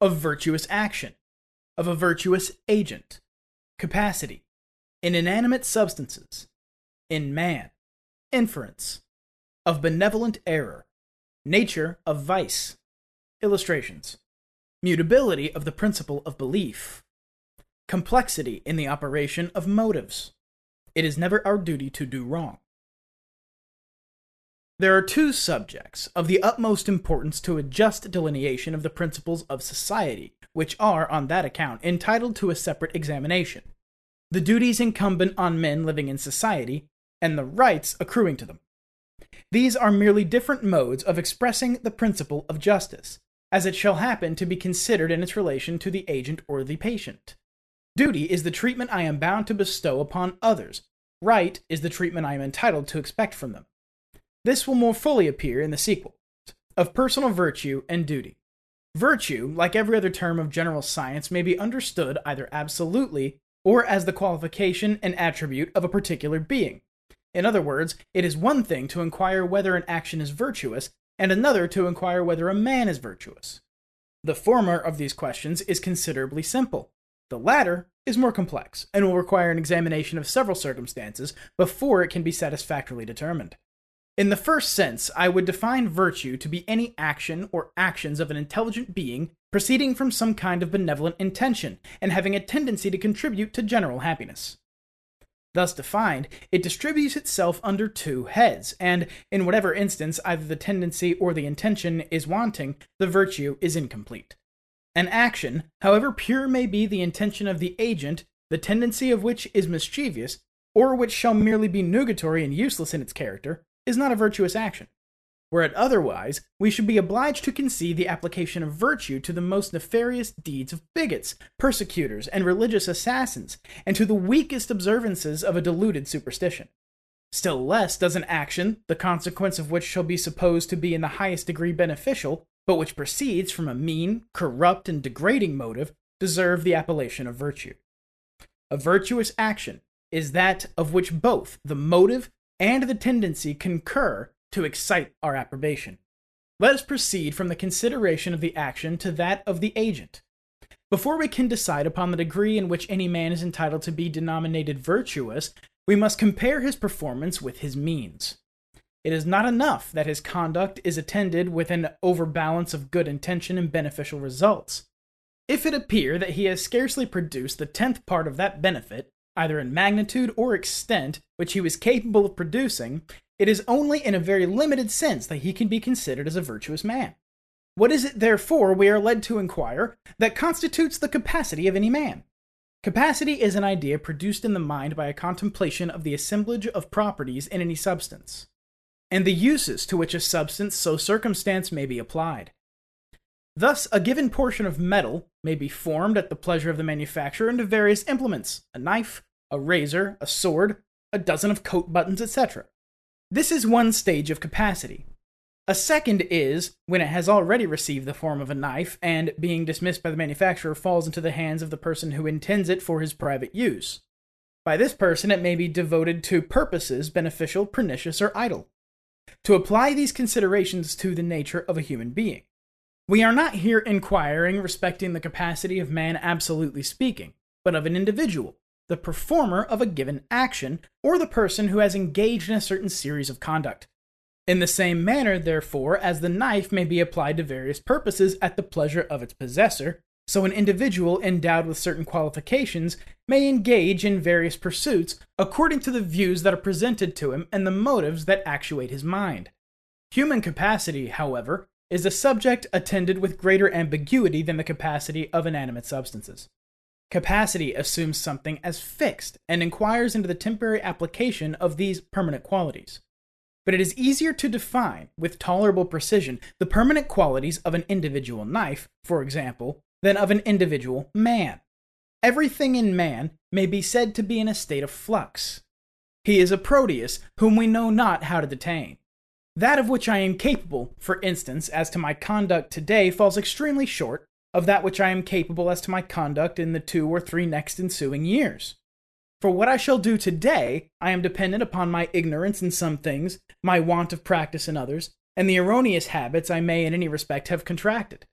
of Virtuous Action, of a Virtuous Agent, Capacity, in Inanimate Substances, in Man, Inference, of Benevolent Error, Nature of vice. Illustrations. Mutability of the principle of belief. Complexity in the operation of motives. It is never our duty to do wrong. There are two subjects of the utmost importance to a just delineation of the principles of society, which are, on that account, entitled to a separate examination the duties incumbent on men living in society, and the rights accruing to them. These are merely different modes of expressing the principle of justice, as it shall happen to be considered in its relation to the agent or the patient. Duty is the treatment I am bound to bestow upon others. Right is the treatment I am entitled to expect from them. This will more fully appear in the sequel of personal virtue and duty. Virtue, like every other term of general science, may be understood either absolutely or as the qualification and attribute of a particular being. In other words, it is one thing to inquire whether an action is virtuous, and another to inquire whether a man is virtuous. The former of these questions is considerably simple. The latter is more complex, and will require an examination of several circumstances before it can be satisfactorily determined. In the first sense, I would define virtue to be any action or actions of an intelligent being proceeding from some kind of benevolent intention and having a tendency to contribute to general happiness. Thus defined, it distributes itself under two heads, and in whatever instance either the tendency or the intention is wanting, the virtue is incomplete. An action, however pure may be the intention of the agent, the tendency of which is mischievous, or which shall merely be nugatory and useless in its character, is not a virtuous action. Were it otherwise, we should be obliged to concede the application of virtue to the most nefarious deeds of bigots, persecutors, and religious assassins, and to the weakest observances of a deluded superstition. Still less does an action, the consequence of which shall be supposed to be in the highest degree beneficial, but which proceeds from a mean, corrupt, and degrading motive, deserve the appellation of virtue. A virtuous action is that of which both the motive and the tendency concur to excite our approbation. Let us proceed from the consideration of the action to that of the agent. Before we can decide upon the degree in which any man is entitled to be denominated virtuous, we must compare his performance with his means. It is not enough that his conduct is attended with an overbalance of good intention and beneficial results. If it appear that he has scarcely produced the tenth part of that benefit, either in magnitude or extent, which he was capable of producing, it is only in a very limited sense that he can be considered as a virtuous man. What is it, therefore, we are led to inquire, that constitutes the capacity of any man? Capacity is an idea produced in the mind by a contemplation of the assemblage of properties in any substance, and the uses to which a substance so circumstanced may be applied. Thus, a given portion of metal may be formed at the pleasure of the manufacturer into various implements a knife, a razor, a sword, a dozen of coat buttons, etc. This is one stage of capacity. A second is when it has already received the form of a knife and, being dismissed by the manufacturer, falls into the hands of the person who intends it for his private use. By this person, it may be devoted to purposes beneficial, pernicious, or idle. To apply these considerations to the nature of a human being. We are not here inquiring respecting the capacity of man absolutely speaking, but of an individual, the performer of a given action, or the person who has engaged in a certain series of conduct. In the same manner, therefore, as the knife may be applied to various purposes at the pleasure of its possessor, so an individual endowed with certain qualifications may engage in various pursuits according to the views that are presented to him and the motives that actuate his mind. Human capacity, however, is a subject attended with greater ambiguity than the capacity of inanimate substances. Capacity assumes something as fixed and inquires into the temporary application of these permanent qualities. But it is easier to define, with tolerable precision, the permanent qualities of an individual knife, for example, than of an individual man. Everything in man may be said to be in a state of flux. He is a Proteus whom we know not how to detain. That of which I am capable, for instance, as to my conduct today, falls extremely short of that which I am capable as to my conduct in the two or three next ensuing years. For what I shall do today, I am dependent upon my ignorance in some things, my want of practice in others, and the erroneous habits I may in any respect have contracted.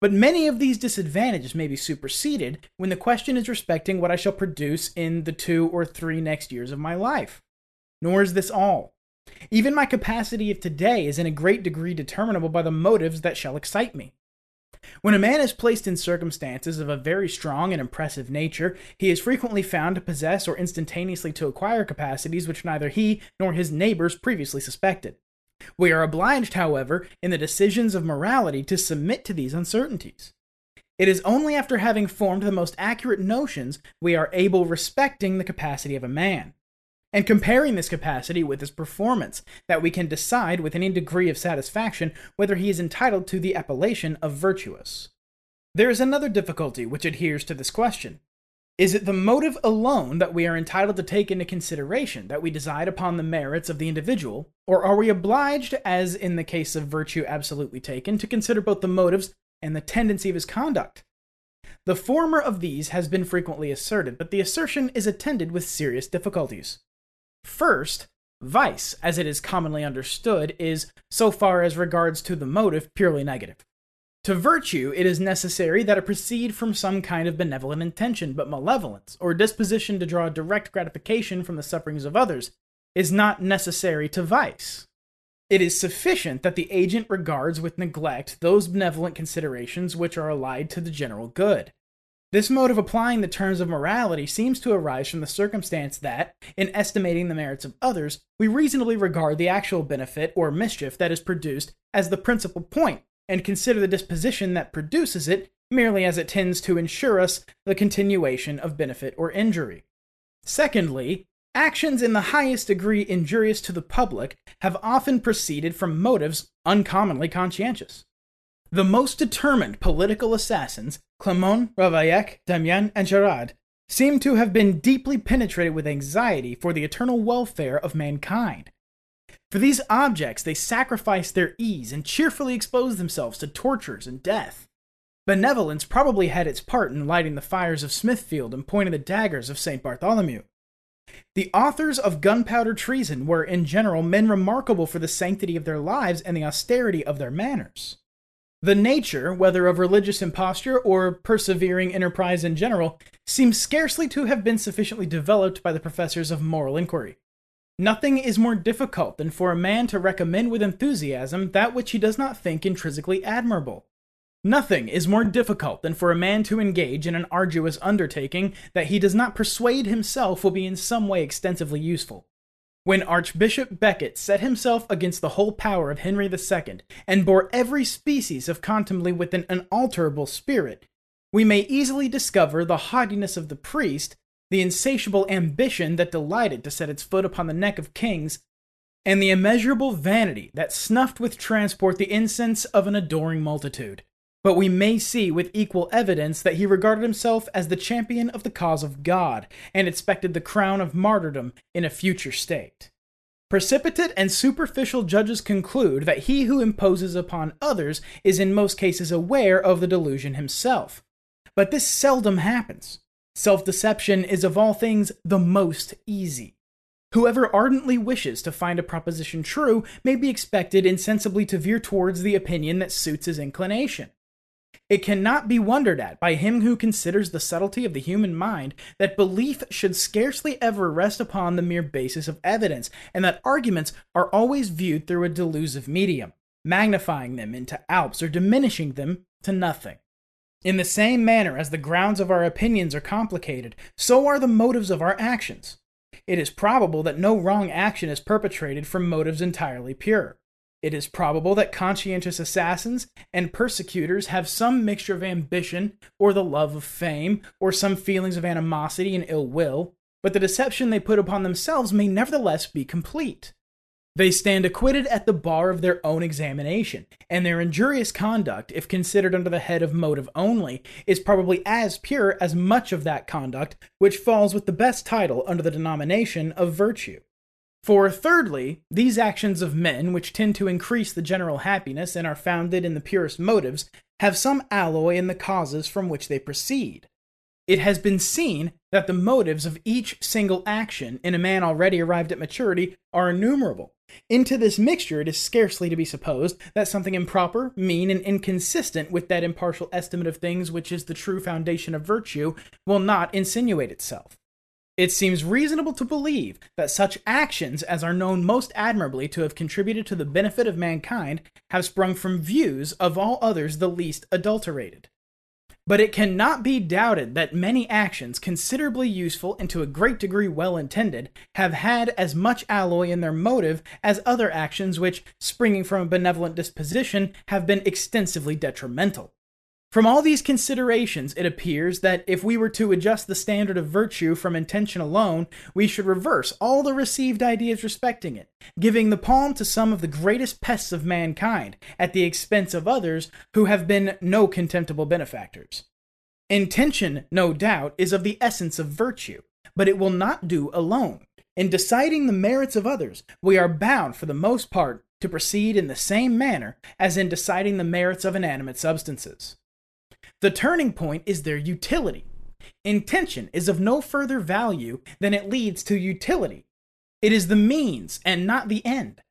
But many of these disadvantages may be superseded when the question is respecting what I shall produce in the two or three next years of my life. Nor is this all. Even my capacity of today is in a great degree determinable by the motives that shall excite me. When a man is placed in circumstances of a very strong and impressive nature, he is frequently found to possess or instantaneously to acquire capacities which neither he nor his neighbors previously suspected. We are obliged, however, in the decisions of morality to submit to these uncertainties. It is only after having formed the most accurate notions we are able respecting the capacity of a man and comparing this capacity with his performance, that we can decide with any degree of satisfaction whether he is entitled to the appellation of virtuous. There is another difficulty which adheres to this question. Is it the motive alone that we are entitled to take into consideration that we decide upon the merits of the individual, or are we obliged, as in the case of virtue absolutely taken, to consider both the motives and the tendency of his conduct? The former of these has been frequently asserted, but the assertion is attended with serious difficulties. First, vice, as it is commonly understood, is, so far as regards to the motive, purely negative. To virtue, it is necessary that it proceed from some kind of benevolent intention, but malevolence, or disposition to draw direct gratification from the sufferings of others, is not necessary to vice. It is sufficient that the agent regards with neglect those benevolent considerations which are allied to the general good. This mode of applying the terms of morality seems to arise from the circumstance that, in estimating the merits of others, we reasonably regard the actual benefit or mischief that is produced as the principal point and consider the disposition that produces it merely as it tends to ensure us the continuation of benefit or injury. Secondly, actions in the highest degree injurious to the public have often proceeded from motives uncommonly conscientious. The most determined political assassins, Clement, Ravaillac, Damiens, and Gérard, seem to have been deeply penetrated with anxiety for the eternal welfare of mankind, for these objects, they sacrificed their ease and cheerfully exposed themselves to tortures and death. Benevolence probably had its part in lighting the fires of Smithfield and pointing the daggers of St. Bartholomew. The authors of gunpowder treason were, in general, men remarkable for the sanctity of their lives and the austerity of their manners. The nature, whether of religious imposture or persevering enterprise in general, seems scarcely to have been sufficiently developed by the professors of moral inquiry. Nothing is more difficult than for a man to recommend with enthusiasm that which he does not think intrinsically admirable. Nothing is more difficult than for a man to engage in an arduous undertaking that he does not persuade himself will be in some way extensively useful. When Archbishop Becket set himself against the whole power of Henry II and bore every species of contumely with an unalterable spirit, we may easily discover the haughtiness of the priest the insatiable ambition that delighted to set its foot upon the neck of kings, and the immeasurable vanity that snuffed with transport the incense of an adoring multitude. But we may see with equal evidence that he regarded himself as the champion of the cause of God, and expected the crown of martyrdom in a future state. Precipitate and superficial judges conclude that he who imposes upon others is in most cases aware of the delusion himself. But this seldom happens. Self deception is of all things the most easy. Whoever ardently wishes to find a proposition true may be expected insensibly to veer towards the opinion that suits his inclination. It cannot be wondered at by him who considers the subtlety of the human mind that belief should scarcely ever rest upon the mere basis of evidence, and that arguments are always viewed through a delusive medium, magnifying them into Alps or diminishing them to nothing. In the same manner as the grounds of our opinions are complicated, so are the motives of our actions. It is probable that no wrong action is perpetrated from motives entirely pure. It is probable that conscientious assassins and persecutors have some mixture of ambition, or the love of fame, or some feelings of animosity and ill will, but the deception they put upon themselves may nevertheless be complete. They stand acquitted at the bar of their own examination, and their injurious conduct, if considered under the head of motive only, is probably as pure as much of that conduct which falls with the best title under the denomination of virtue. For thirdly, these actions of men, which tend to increase the general happiness and are founded in the purest motives, have some alloy in the causes from which they proceed. It has been seen that the motives of each single action in a man already arrived at maturity are innumerable, into this mixture, it is scarcely to be supposed that something improper, mean, and inconsistent with that impartial estimate of things which is the true foundation of virtue will not insinuate itself. It seems reasonable to believe that such actions as are known most admirably to have contributed to the benefit of mankind have sprung from views of all others the least adulterated. But it cannot be doubted that many actions considerably useful and to a great degree well intended have had as much alloy in their motive as other actions which, springing from a benevolent disposition, have been extensively detrimental. From all these considerations, it appears that if we were to adjust the standard of virtue from intention alone, we should reverse all the received ideas respecting it, giving the palm to some of the greatest pests of mankind, at the expense of others who have been no contemptible benefactors. Intention, no doubt, is of the essence of virtue, but it will not do alone. In deciding the merits of others, we are bound, for the most part, to proceed in the same manner as in deciding the merits of inanimate substances. The turning point is their utility. Intention is of no further value than it leads to utility. It is the means and not the end.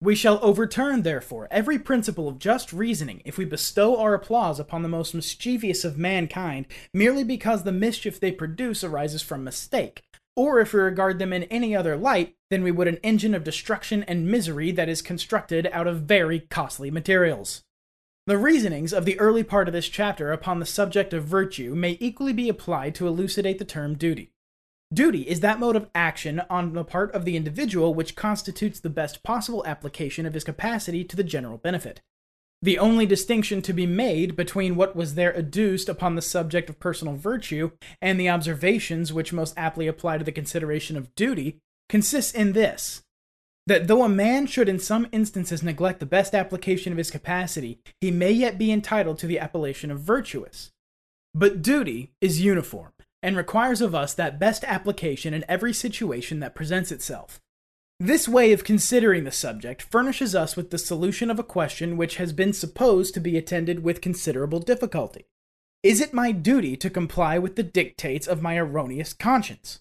We shall overturn, therefore, every principle of just reasoning if we bestow our applause upon the most mischievous of mankind merely because the mischief they produce arises from mistake, or if we regard them in any other light than we would an engine of destruction and misery that is constructed out of very costly materials. The reasonings of the early part of this chapter upon the subject of virtue may equally be applied to elucidate the term duty. Duty is that mode of action on the part of the individual which constitutes the best possible application of his capacity to the general benefit. The only distinction to be made between what was there adduced upon the subject of personal virtue and the observations which most aptly apply to the consideration of duty consists in this that though a man should in some instances neglect the best application of his capacity, he may yet be entitled to the appellation of virtuous. But duty is uniform, and requires of us that best application in every situation that presents itself. This way of considering the subject furnishes us with the solution of a question which has been supposed to be attended with considerable difficulty. Is it my duty to comply with the dictates of my erroneous conscience?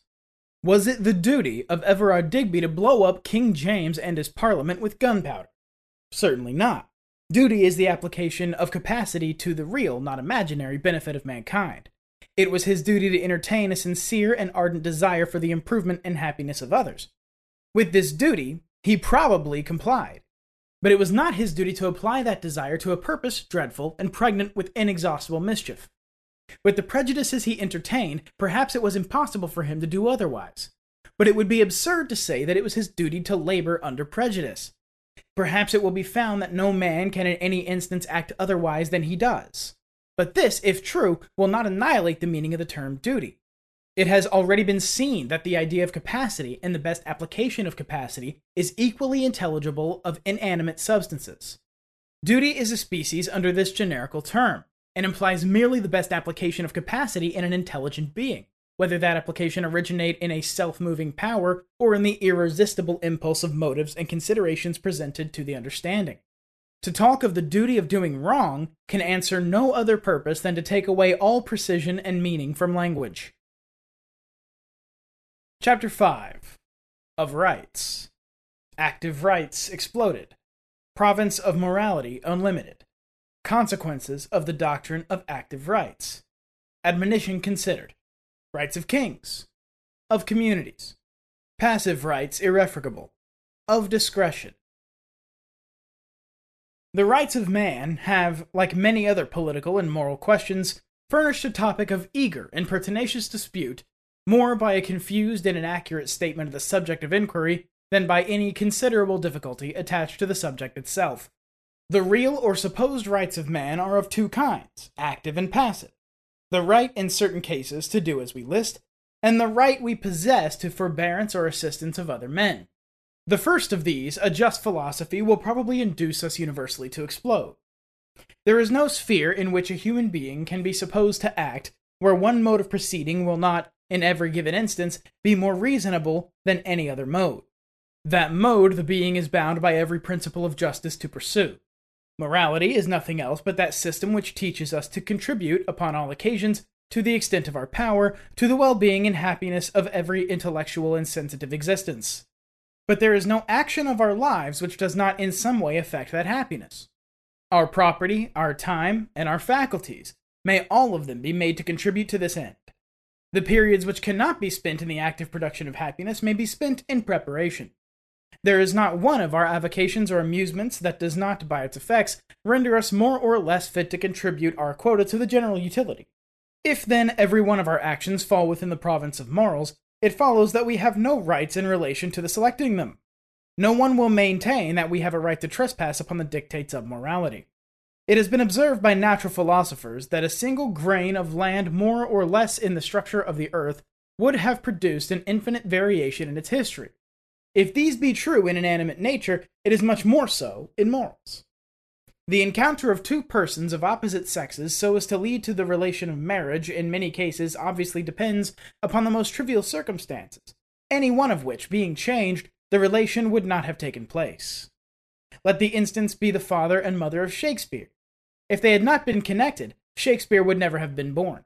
Was it the duty of Everard Digby to blow up King James and his parliament with gunpowder? Certainly not. Duty is the application of capacity to the real, not imaginary, benefit of mankind. It was his duty to entertain a sincere and ardent desire for the improvement and happiness of others. With this duty, he probably complied. But it was not his duty to apply that desire to a purpose dreadful and pregnant with inexhaustible mischief. With the prejudices he entertained, perhaps it was impossible for him to do otherwise. But it would be absurd to say that it was his duty to labor under prejudice. Perhaps it will be found that no man can in any instance act otherwise than he does. But this, if true, will not annihilate the meaning of the term duty. It has already been seen that the idea of capacity and the best application of capacity is equally intelligible of inanimate substances. Duty is a species under this generical term, and implies merely the best application of capacity in an intelligent being, whether that application originate in a self moving power or in the irresistible impulse of motives and considerations presented to the understanding. To talk of the duty of doing wrong can answer no other purpose than to take away all precision and meaning from language. Chapter 5 of Rights Active Rights Exploded. Province of Morality Unlimited. Consequences of the Doctrine of Active Rights. Admonition Considered. Rights of Kings. Of Communities. Passive Rights Irrefragable. Of Discretion. The rights of man have, like many other political and moral questions, furnished a topic of eager and pertinacious dispute more by a confused and inaccurate statement of the subject of inquiry than by any considerable difficulty attached to the subject itself. The real or supposed rights of man are of two kinds active and passive. The right in certain cases to do as we list, and the right we possess to forbearance or assistance of other men. The first of these, a just philosophy, will probably induce us universally to explode. There is no sphere in which a human being can be supposed to act where one mode of proceeding will not, in every given instance, be more reasonable than any other mode. That mode the being is bound by every principle of justice to pursue. Morality is nothing else but that system which teaches us to contribute, upon all occasions, to the extent of our power, to the well being and happiness of every intellectual and sensitive existence. But there is no action of our lives which does not in some way affect that happiness. Our property, our time, and our faculties may all of them be made to contribute to this end. The periods which cannot be spent in the active production of happiness may be spent in preparation. There is not one of our avocations or amusements that does not, by its effects, render us more or less fit to contribute our quota to the general utility. If then every one of our actions fall within the province of morals, it follows that we have no rights in relation to the selecting them. No one will maintain that we have a right to trespass upon the dictates of morality. It has been observed by natural philosophers that a single grain of land more or less in the structure of the earth would have produced an infinite variation in its history. If these be true in inanimate nature, it is much more so in morals. The encounter of two persons of opposite sexes so as to lead to the relation of marriage in many cases obviously depends upon the most trivial circumstances, any one of which being changed, the relation would not have taken place. Let the instance be the father and mother of Shakespeare. If they had not been connected, Shakespeare would never have been born.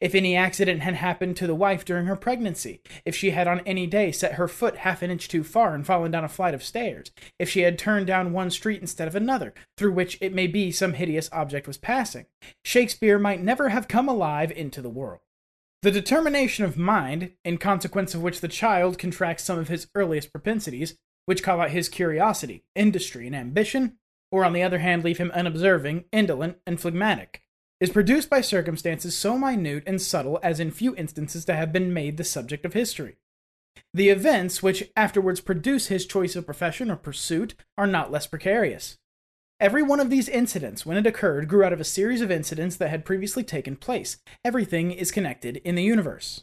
If any accident had happened to the wife during her pregnancy, if she had on any day set her foot half an inch too far and fallen down a flight of stairs, if she had turned down one street instead of another, through which it may be some hideous object was passing, Shakespeare might never have come alive into the world. The determination of mind, in consequence of which the child contracts some of his earliest propensities, which call out his curiosity, industry, and ambition, or on the other hand leave him unobserving, indolent, and phlegmatic, is produced by circumstances so minute and subtle as in few instances to have been made the subject of history. The events which afterwards produce his choice of profession or pursuit are not less precarious. Every one of these incidents, when it occurred, grew out of a series of incidents that had previously taken place. Everything is connected in the universe.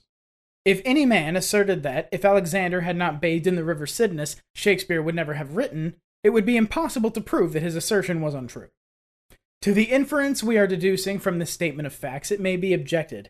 If any man asserted that, if Alexander had not bathed in the river Cydnus, Shakespeare would never have written, it would be impossible to prove that his assertion was untrue. To the inference we are deducing from this statement of facts, it may be objected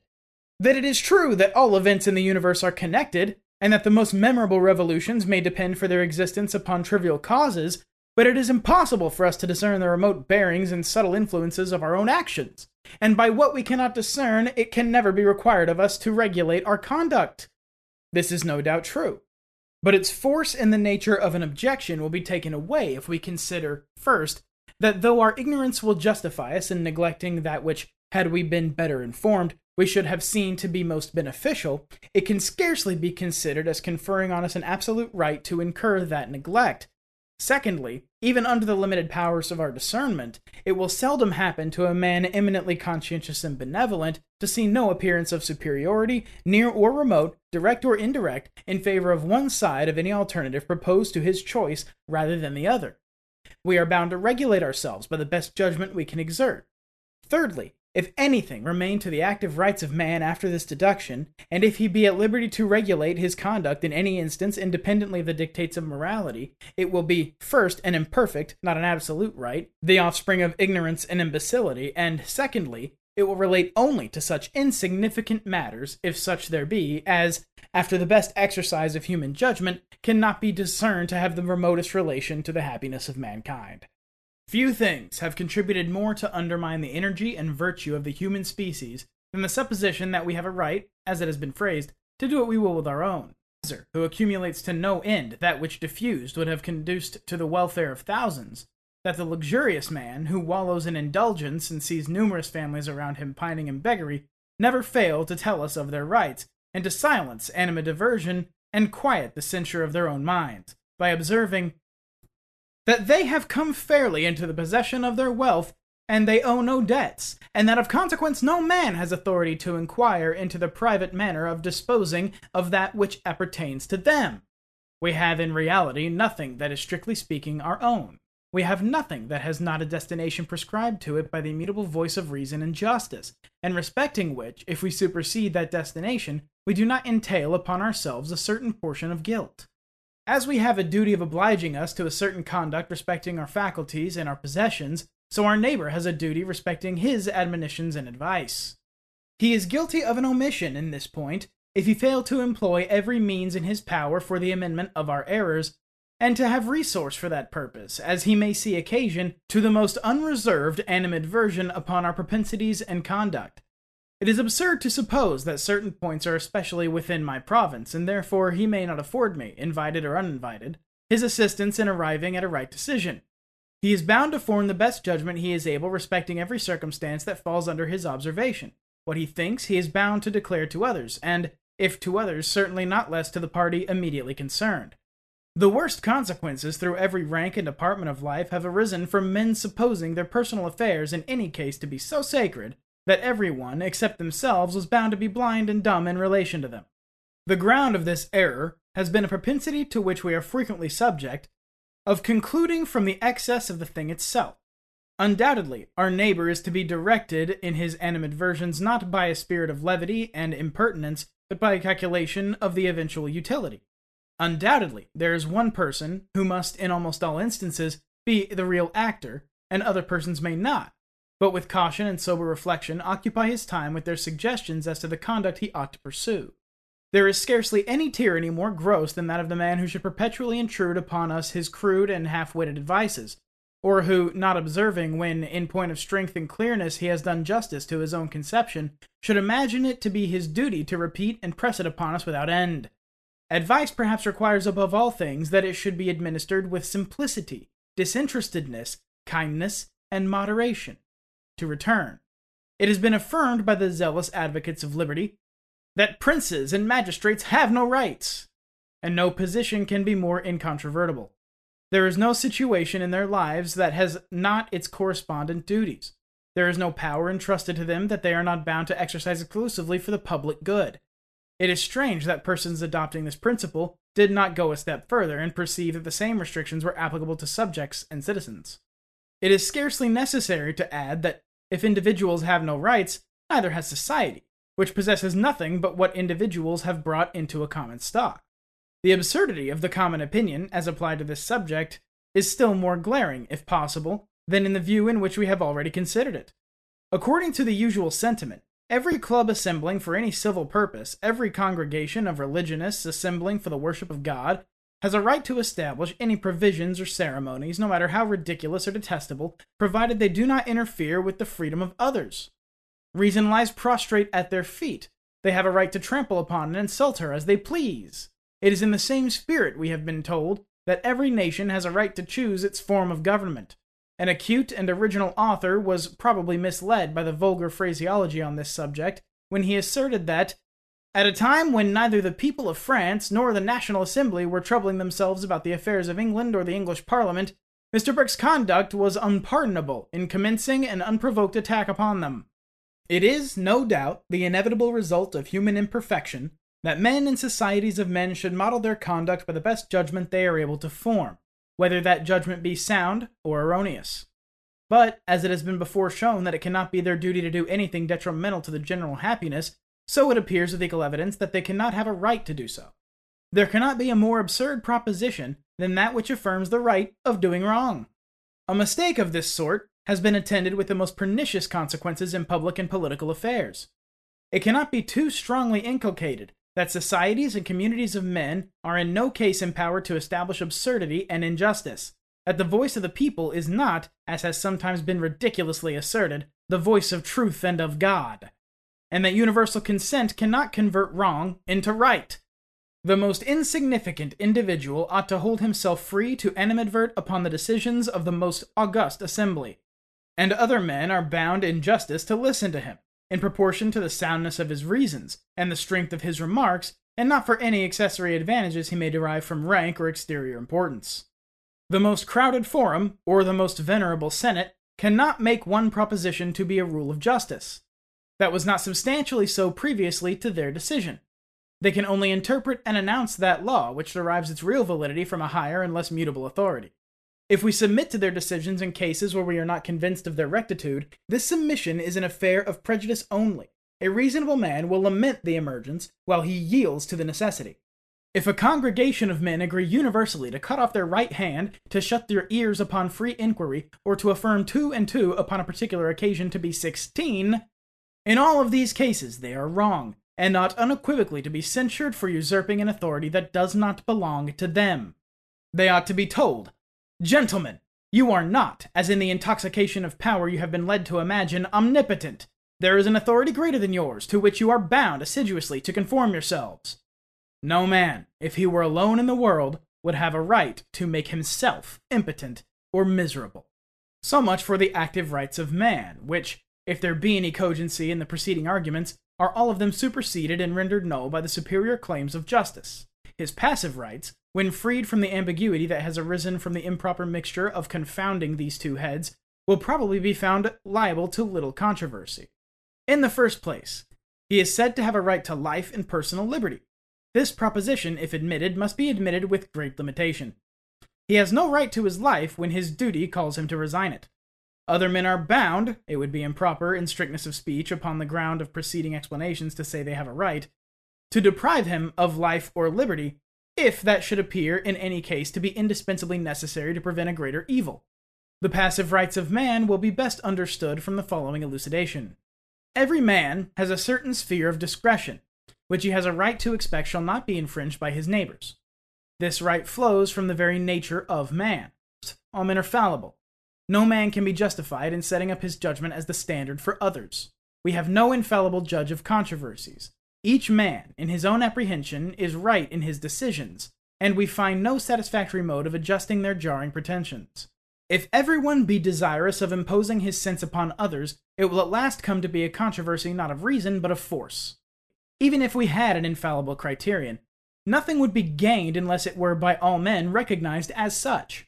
that it is true that all events in the universe are connected, and that the most memorable revolutions may depend for their existence upon trivial causes, but it is impossible for us to discern the remote bearings and subtle influences of our own actions. And by what we cannot discern, it can never be required of us to regulate our conduct. This is no doubt true. But its force and the nature of an objection will be taken away if we consider, first, that though our ignorance will justify us in neglecting that which, had we been better informed, we should have seen to be most beneficial, it can scarcely be considered as conferring on us an absolute right to incur that neglect, Secondly, even under the limited powers of our discernment, it will seldom happen to a man eminently conscientious and benevolent to see no appearance of superiority, near or remote, direct or indirect, in favor of one side of any alternative proposed to his choice rather than the other. We are bound to regulate ourselves by the best judgment we can exert. Thirdly, if anything remain to the active rights of man after this deduction, and if he be at liberty to regulate his conduct in any instance independently of the dictates of morality, it will be, first, an imperfect, not an absolute right, the offspring of ignorance and imbecility, and, secondly, it will relate only to such insignificant matters, if such there be, as, after the best exercise of human judgment, cannot be discerned to have the remotest relation to the happiness of mankind. Few things have contributed more to undermine the energy and virtue of the human species than the supposition that we have a right, as it has been phrased, to do what we will with our own. Who accumulates to no end that which diffused would have conduced to the welfare of thousands, that the luxurious man, who wallows in indulgence and sees numerous families around him pining in beggary, never fail to tell us of their rights, and to silence animadversion and quiet the censure of their own minds, by observing that they have come fairly into the possession of their wealth, and they owe no debts, and that of consequence no man has authority to inquire into the private manner of disposing of that which appertains to them. We have in reality nothing that is strictly speaking our own. We have nothing that has not a destination prescribed to it by the immutable voice of reason and justice, and respecting which, if we supersede that destination, we do not entail upon ourselves a certain portion of guilt. As we have a duty of obliging us to a certain conduct respecting our faculties and our possessions, so our neighbor has a duty respecting his admonitions and advice. He is guilty of an omission in this point if he fail to employ every means in his power for the amendment of our errors, and to have resource for that purpose, as he may see occasion, to the most unreserved animadversion upon our propensities and conduct, it is absurd to suppose that certain points are especially within my province, and therefore he may not afford me, invited or uninvited, his assistance in arriving at a right decision. He is bound to form the best judgment he is able respecting every circumstance that falls under his observation. What he thinks he is bound to declare to others, and, if to others, certainly not less to the party immediately concerned. The worst consequences through every rank and department of life have arisen from men supposing their personal affairs in any case to be so sacred that everyone, except themselves, was bound to be blind and dumb in relation to them. The ground of this error has been a propensity to which we are frequently subject of concluding from the excess of the thing itself. Undoubtedly, our neighbor is to be directed in his animadversions not by a spirit of levity and impertinence, but by a calculation of the eventual utility. Undoubtedly, there is one person who must, in almost all instances, be the real actor, and other persons may not, but with caution and sober reflection occupy his time with their suggestions as to the conduct he ought to pursue. There is scarcely any tyranny more gross than that of the man who should perpetually intrude upon us his crude and half witted advices, or who, not observing when, in point of strength and clearness, he has done justice to his own conception, should imagine it to be his duty to repeat and press it upon us without end. Advice perhaps requires above all things that it should be administered with simplicity, disinterestedness, kindness, and moderation. To return, it has been affirmed by the zealous advocates of liberty that princes and magistrates have no rights, and no position can be more incontrovertible. There is no situation in their lives that has not its correspondent duties. There is no power entrusted to them that they are not bound to exercise exclusively for the public good. It is strange that persons adopting this principle did not go a step further and perceive that the same restrictions were applicable to subjects and citizens. It is scarcely necessary to add that if individuals have no rights, neither has society, which possesses nothing but what individuals have brought into a common stock. The absurdity of the common opinion, as applied to this subject, is still more glaring, if possible, than in the view in which we have already considered it. According to the usual sentiment, every club assembling for any civil purpose, every congregation of religionists assembling for the worship of God, has a right to establish any provisions or ceremonies, no matter how ridiculous or detestable, provided they do not interfere with the freedom of others. Reason lies prostrate at their feet. They have a right to trample upon and insult her as they please. It is in the same spirit, we have been told, that every nation has a right to choose its form of government. An acute and original author was probably misled by the vulgar phraseology on this subject when he asserted that, at a time when neither the people of France nor the National Assembly were troubling themselves about the affairs of England or the English Parliament, Mr. Burke's conduct was unpardonable in commencing an unprovoked attack upon them. It is, no doubt, the inevitable result of human imperfection that men and societies of men should model their conduct by the best judgment they are able to form, whether that judgment be sound or erroneous. But, as it has been before shown that it cannot be their duty to do anything detrimental to the general happiness, so it appears with equal evidence that they cannot have a right to do so. There cannot be a more absurd proposition than that which affirms the right of doing wrong. A mistake of this sort has been attended with the most pernicious consequences in public and political affairs. It cannot be too strongly inculcated that societies and communities of men are in no case empowered to establish absurdity and injustice, that the voice of the people is not, as has sometimes been ridiculously asserted, the voice of truth and of God, and that universal consent cannot convert wrong into right. The most insignificant individual ought to hold himself free to animadvert upon the decisions of the most august assembly, and other men are bound in justice to listen to him, in proportion to the soundness of his reasons and the strength of his remarks, and not for any accessory advantages he may derive from rank or exterior importance. The most crowded forum, or the most venerable senate, cannot make one proposition to be a rule of justice. That was not substantially so previously to their decision. They can only interpret and announce that law, which derives its real validity from a higher and less mutable authority. If we submit to their decisions in cases where we are not convinced of their rectitude, this submission is an affair of prejudice only. A reasonable man will lament the emergence while he yields to the necessity. If a congregation of men agree universally to cut off their right hand, to shut their ears upon free inquiry, or to affirm two and two upon a particular occasion to be sixteen, in all of these cases they are wrong, and ought unequivocally to be censured for usurping an authority that does not belong to them. They ought to be told Gentlemen, you are not, as in the intoxication of power you have been led to imagine, omnipotent. There is an authority greater than yours, to which you are bound assiduously to conform yourselves. No man, if he were alone in the world, would have a right to make himself impotent or miserable. So much for the active rights of man, which, if there be any cogency in the preceding arguments, are all of them superseded and rendered null by the superior claims of justice. His passive rights, when freed from the ambiguity that has arisen from the improper mixture of confounding these two heads, will probably be found liable to little controversy. In the first place, he is said to have a right to life and personal liberty. This proposition, if admitted, must be admitted with great limitation. He has no right to his life when his duty calls him to resign it. Other men are bound, it would be improper in strictness of speech upon the ground of preceding explanations to say they have a right, to deprive him of life or liberty if that should appear in any case to be indispensably necessary to prevent a greater evil. The passive rights of man will be best understood from the following elucidation. Every man has a certain sphere of discretion, which he has a right to expect shall not be infringed by his neighbors. This right flows from the very nature of man. All men are fallible. No man can be justified in setting up his judgment as the standard for others. We have no infallible judge of controversies. Each man, in his own apprehension, is right in his decisions, and we find no satisfactory mode of adjusting their jarring pretensions. If everyone be desirous of imposing his sense upon others, it will at last come to be a controversy not of reason, but of force. Even if we had an infallible criterion, nothing would be gained unless it were by all men recognized as such.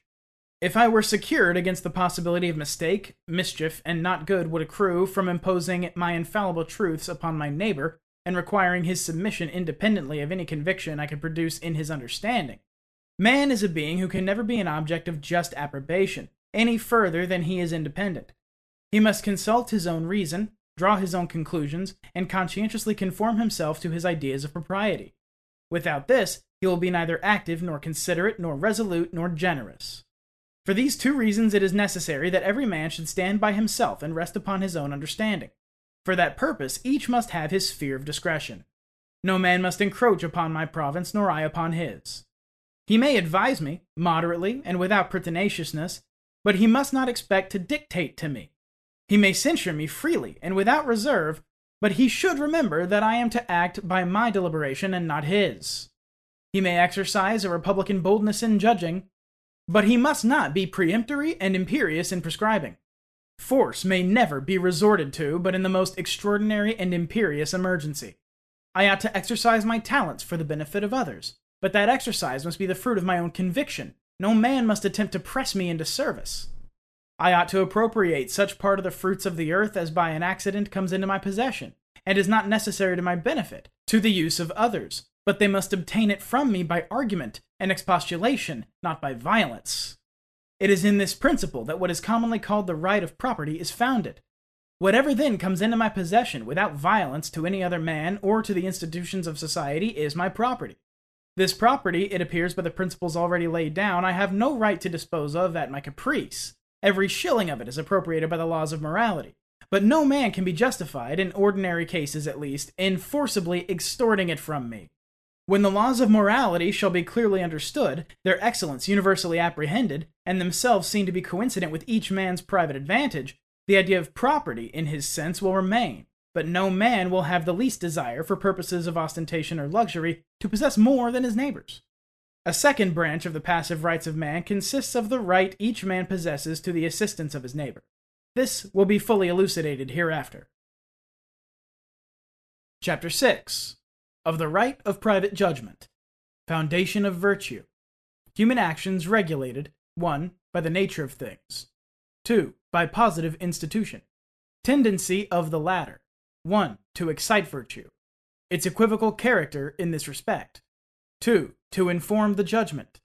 If I were secured against the possibility of mistake, mischief, and not good would accrue from imposing my infallible truths upon my neighbor, and requiring his submission independently of any conviction I could produce in his understanding. Man is a being who can never be an object of just approbation, any further than he is independent. He must consult his own reason, draw his own conclusions, and conscientiously conform himself to his ideas of propriety. Without this, he will be neither active, nor considerate, nor resolute, nor generous. For these two reasons, it is necessary that every man should stand by himself and rest upon his own understanding. For that purpose, each must have his sphere of discretion. No man must encroach upon my province, nor I upon his. He may advise me, moderately and without pertinaciousness, but he must not expect to dictate to me. He may censure me freely and without reserve, but he should remember that I am to act by my deliberation and not his. He may exercise a republican boldness in judging, but he must not be peremptory and imperious in prescribing. Force may never be resorted to but in the most extraordinary and imperious emergency. I ought to exercise my talents for the benefit of others, but that exercise must be the fruit of my own conviction. No man must attempt to press me into service. I ought to appropriate such part of the fruits of the earth as by an accident comes into my possession, and is not necessary to my benefit, to the use of others, but they must obtain it from me by argument and expostulation, not by violence. It is in this principle that what is commonly called the right of property is founded. Whatever then comes into my possession without violence to any other man or to the institutions of society is my property. This property, it appears by the principles already laid down, I have no right to dispose of at my caprice. Every shilling of it is appropriated by the laws of morality. But no man can be justified, in ordinary cases at least, in forcibly extorting it from me. When the laws of morality shall be clearly understood, their excellence universally apprehended, and themselves seen to be coincident with each man's private advantage, the idea of property, in his sense, will remain, but no man will have the least desire, for purposes of ostentation or luxury, to possess more than his neighbors. A second branch of the passive rights of man consists of the right each man possesses to the assistance of his neighbor. This will be fully elucidated hereafter. Chapter 6 of the right of private judgment, foundation of virtue, human actions regulated, 1. by the nature of things, 2. by positive institution, tendency of the latter, 1. to excite virtue, its equivocal character in this respect, 2. to inform the judgment,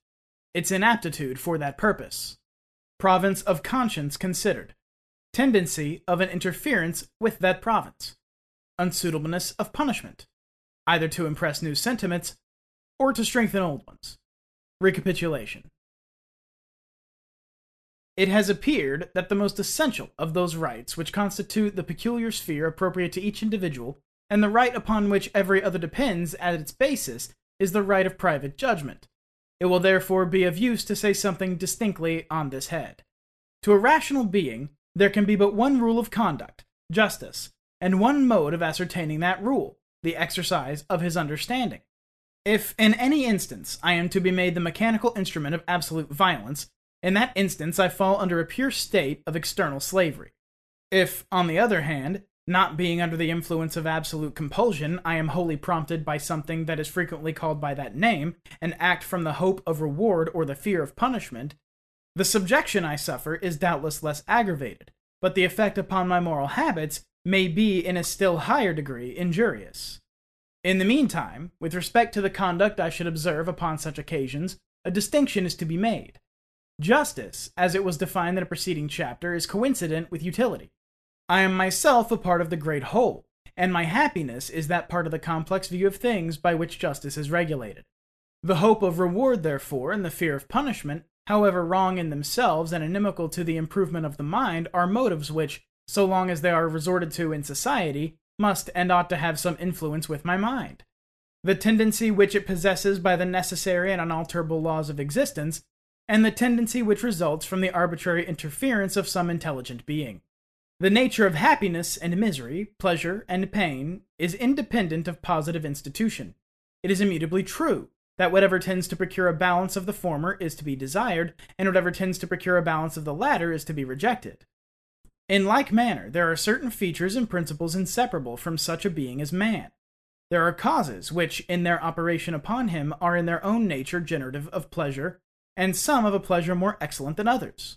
its inaptitude for that purpose, province of conscience considered, tendency of an interference with that province, unsuitableness of punishment, either to impress new sentiments or to strengthen old ones. Recapitulation It has appeared that the most essential of those rights which constitute the peculiar sphere appropriate to each individual, and the right upon which every other depends at its basis, is the right of private judgment. It will therefore be of use to say something distinctly on this head. To a rational being, there can be but one rule of conduct, justice, and one mode of ascertaining that rule, the exercise of his understanding. If in any instance I am to be made the mechanical instrument of absolute violence, in that instance I fall under a pure state of external slavery. If, on the other hand, not being under the influence of absolute compulsion, I am wholly prompted by something that is frequently called by that name, and act from the hope of reward or the fear of punishment, the subjection I suffer is doubtless less aggravated, but the effect upon my moral habits may be in a still higher degree injurious. In the meantime, with respect to the conduct I should observe upon such occasions, a distinction is to be made. Justice, as it was defined in a preceding chapter, is coincident with utility. I am myself a part of the great whole, and my happiness is that part of the complex view of things by which justice is regulated. The hope of reward, therefore, and the fear of punishment however wrong in themselves and inimical to the improvement of the mind, are motives which, so long as they are resorted to in society, must and ought to have some influence with my mind. The tendency which it possesses by the necessary and unalterable laws of existence, and the tendency which results from the arbitrary interference of some intelligent being. The nature of happiness and misery, pleasure and pain, is independent of positive institution. It is immutably true that whatever tends to procure a balance of the former is to be desired, and whatever tends to procure a balance of the latter is to be rejected. In like manner, there are certain features and principles inseparable from such a being as man. There are causes which, in their operation upon him, are in their own nature generative of pleasure, and some of a pleasure more excellent than others.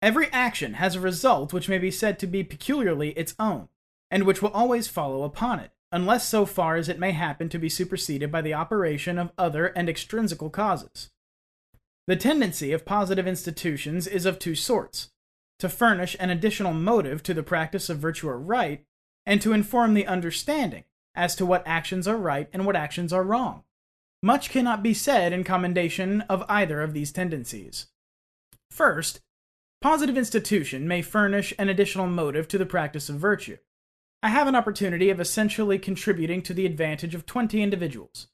Every action has a result which may be said to be peculiarly its own, and which will always follow upon it, unless so far as it may happen to be superseded by the operation of other and extrinsical causes. The tendency of positive institutions is of two sorts to furnish an additional motive to the practice of virtue or right, and to inform the understanding as to what actions are right and what actions are wrong. Much cannot be said in commendation of either of these tendencies. First, Positive institution may furnish an additional motive to the practice of virtue. I have an opportunity of essentially contributing to the advantage of 20 individuals.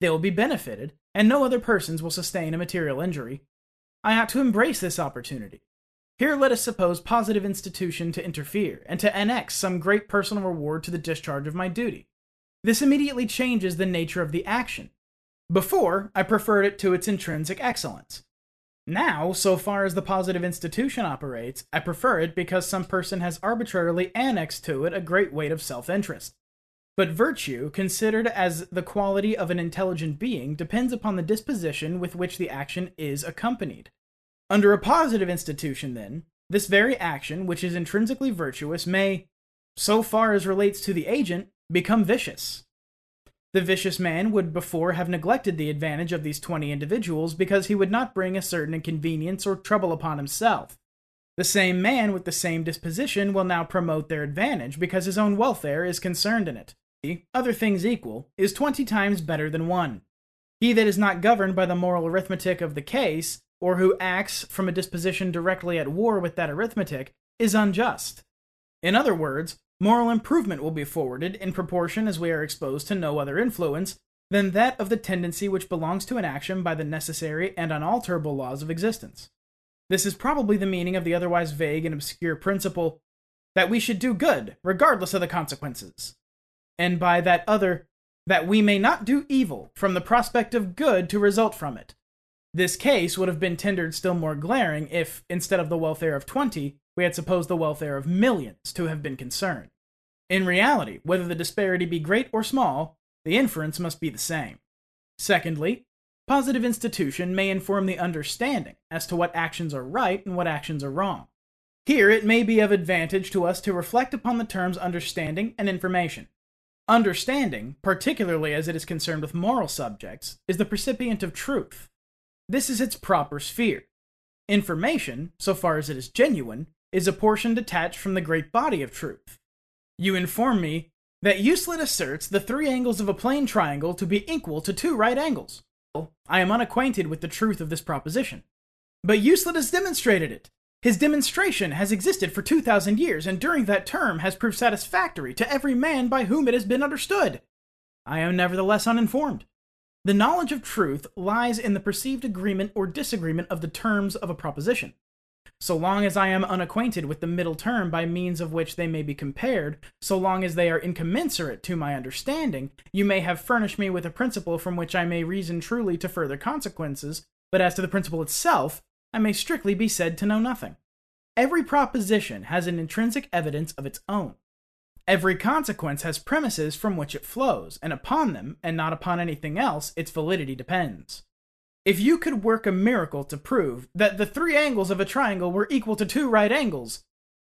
They will be benefited, and no other persons will sustain a material injury. I ought to embrace this opportunity. Here let us suppose positive institution to interfere, and to annex some great personal reward to the discharge of my duty. This immediately changes the nature of the action. Before, I preferred it to its intrinsic excellence. Now, so far as the positive institution operates, I prefer it because some person has arbitrarily annexed to it a great weight of self interest. But virtue, considered as the quality of an intelligent being, depends upon the disposition with which the action is accompanied. Under a positive institution, then, this very action, which is intrinsically virtuous, may, so far as relates to the agent, become vicious. The vicious man would before have neglected the advantage of these twenty individuals because he would not bring a certain inconvenience or trouble upon himself. The same man with the same disposition will now promote their advantage because his own welfare is concerned in it. Other things equal, is twenty times better than one. He that is not governed by the moral arithmetic of the case, or who acts from a disposition directly at war with that arithmetic, is unjust. In other words, moral improvement will be forwarded in proportion as we are exposed to no other influence than that of the tendency which belongs to an action by the necessary and unalterable laws of existence. This is probably the meaning of the otherwise vague and obscure principle that we should do good, regardless of the consequences, and by that other, that we may not do evil from the prospect of good to result from it. This case would have been tendered still more glaring if, instead of the welfare of twenty, we had supposed the welfare of millions to have been concerned. In reality, whether the disparity be great or small, the inference must be the same. Secondly, positive institution may inform the understanding as to what actions are right and what actions are wrong. Here it may be of advantage to us to reflect upon the terms understanding and information. Understanding, particularly as it is concerned with moral subjects, is the percipient of truth. This is its proper sphere. Information, so far as it is genuine, is a portion detached from the great body of truth you inform me that Euclid asserts the three angles of a plane triangle to be equal to two right angles. I am unacquainted with the truth of this proposition. But Euclid has demonstrated it. His demonstration has existed for 2,000 years, and during that term has proved satisfactory to every man by whom it has been understood. I am nevertheless uninformed. The knowledge of truth lies in the perceived agreement or disagreement of the terms of a proposition. So long as I am unacquainted with the middle term by means of which they may be compared, so long as they are incommensurate to my understanding, you may have furnished me with a principle from which I may reason truly to further consequences, but as to the principle itself, I may strictly be said to know nothing. Every proposition has an intrinsic evidence of its own. Every consequence has premises from which it flows, and upon them, and not upon anything else, its validity depends. If you could work a miracle to prove that the three angles of a triangle were equal to two right angles,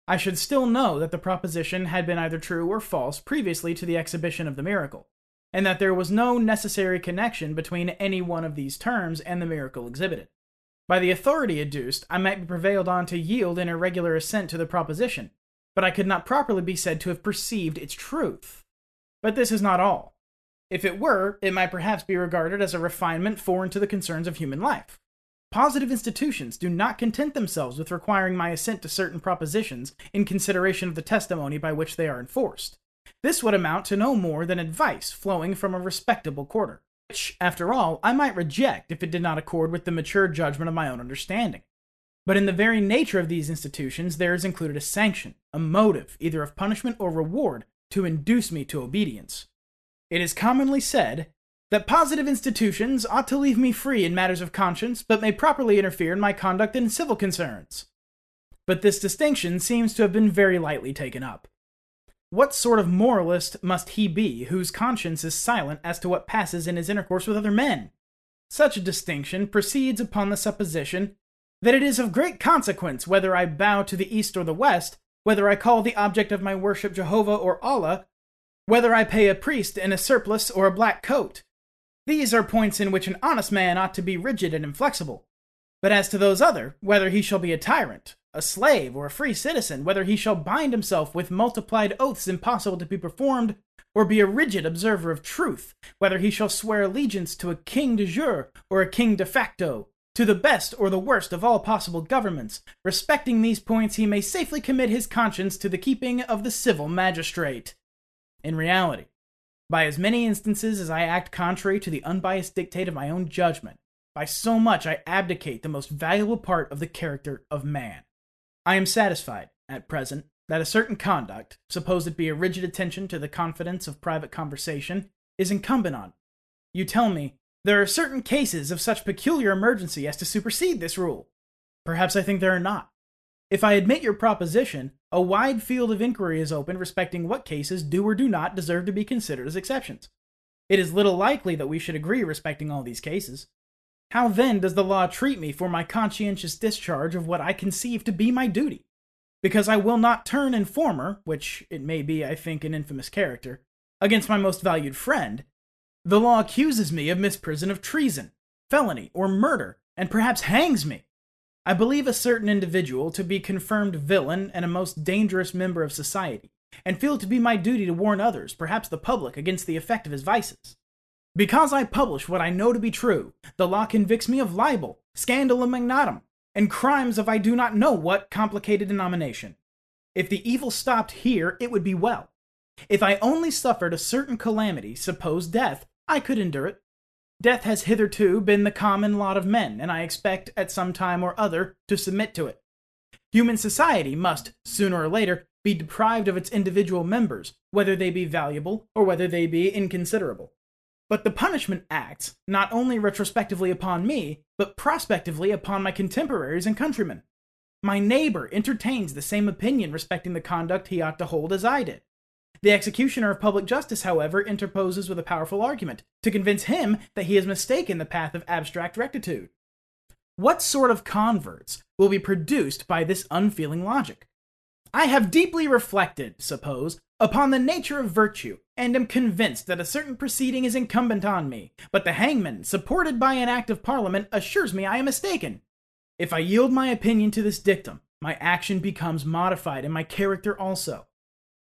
I should still know that the proposition had been either true or false previously to the exhibition of the miracle, and that there was no necessary connection between any one of these terms and the miracle exhibited. By the authority adduced, I might be prevailed on to yield an irregular assent to the proposition, but I could not properly be said to have perceived its truth. But this is not all. If it were, it might perhaps be regarded as a refinement foreign to the concerns of human life. positive institutions do not content themselves with requiring my assent to certain propositions in consideration of the testimony by which they are enforced. This would amount to no more than advice flowing from a respectable quarter, which, after all, I might reject if it did not accord with the mature judgment of my own understanding. But in the very nature of these institutions, there is included a sanction, a motive, either of punishment or reward, to induce me to obedience. It is commonly said that positive institutions ought to leave me free in matters of conscience, but may properly interfere in my conduct in civil concerns. But this distinction seems to have been very lightly taken up. What sort of moralist must he be whose conscience is silent as to what passes in his intercourse with other men? Such a distinction proceeds upon the supposition that it is of great consequence whether I bow to the east or the west, whether I call the object of my worship Jehovah or Allah, whether I pay a priest in a surplice or a black coat. These are points in which an honest man ought to be rigid and inflexible. But as to those other, whether he shall be a tyrant, a slave, or a free citizen, whether he shall bind himself with multiplied oaths impossible to be performed, or be a rigid observer of truth, whether he shall swear allegiance to a king de jure or a king de facto, to the best or the worst of all possible governments. Respecting these points, he may safely commit his conscience to the keeping of the civil magistrate. In reality, by as many instances as I act contrary to the unbiased dictate of my own judgment, by so much I abdicate the most valuable part of the character of man. I am satisfied, at present, that a certain conduct, suppose it be a rigid attention to the confidence of private conversation, is incumbent on. You tell me there are certain cases of such peculiar emergency as to supersede this rule. Perhaps I think there are not. If I admit your proposition, a wide field of inquiry is open respecting what cases do or do not deserve to be considered as exceptions. It is little likely that we should agree respecting all these cases. How then does the law treat me for my conscientious discharge of what I conceive to be my duty? Because I will not turn informer, which it may be, I think, an infamous character, against my most valued friend, the law accuses me of misprision of treason, felony, or murder, and perhaps hangs me. I believe a certain individual to be confirmed villain and a most dangerous member of society, and feel it to be my duty to warn others, perhaps the public, against the effect of his vices. Because I publish what I know to be true, the law convicts me of libel, scandalum magnatum, and crimes of I do not know what complicated denomination. If the evil stopped here, it would be well. If I only suffered a certain calamity, suppose death, I could endure it. Death has hitherto been the common lot of men, and I expect at some time or other to submit to it. Human society must, sooner or later, be deprived of its individual members, whether they be valuable or whether they be inconsiderable. But the punishment acts not only retrospectively upon me, but prospectively upon my contemporaries and countrymen. My neighbor entertains the same opinion respecting the conduct he ought to hold as I did. The executioner of public justice, however, interposes with a powerful argument to convince him that he has mistaken the path of abstract rectitude. What sort of converts will be produced by this unfeeling logic? I have deeply reflected, suppose, upon the nature of virtue, and am convinced that a certain proceeding is incumbent on me, but the hangman, supported by an act of parliament, assures me I am mistaken. If I yield my opinion to this dictum, my action becomes modified, and my character also.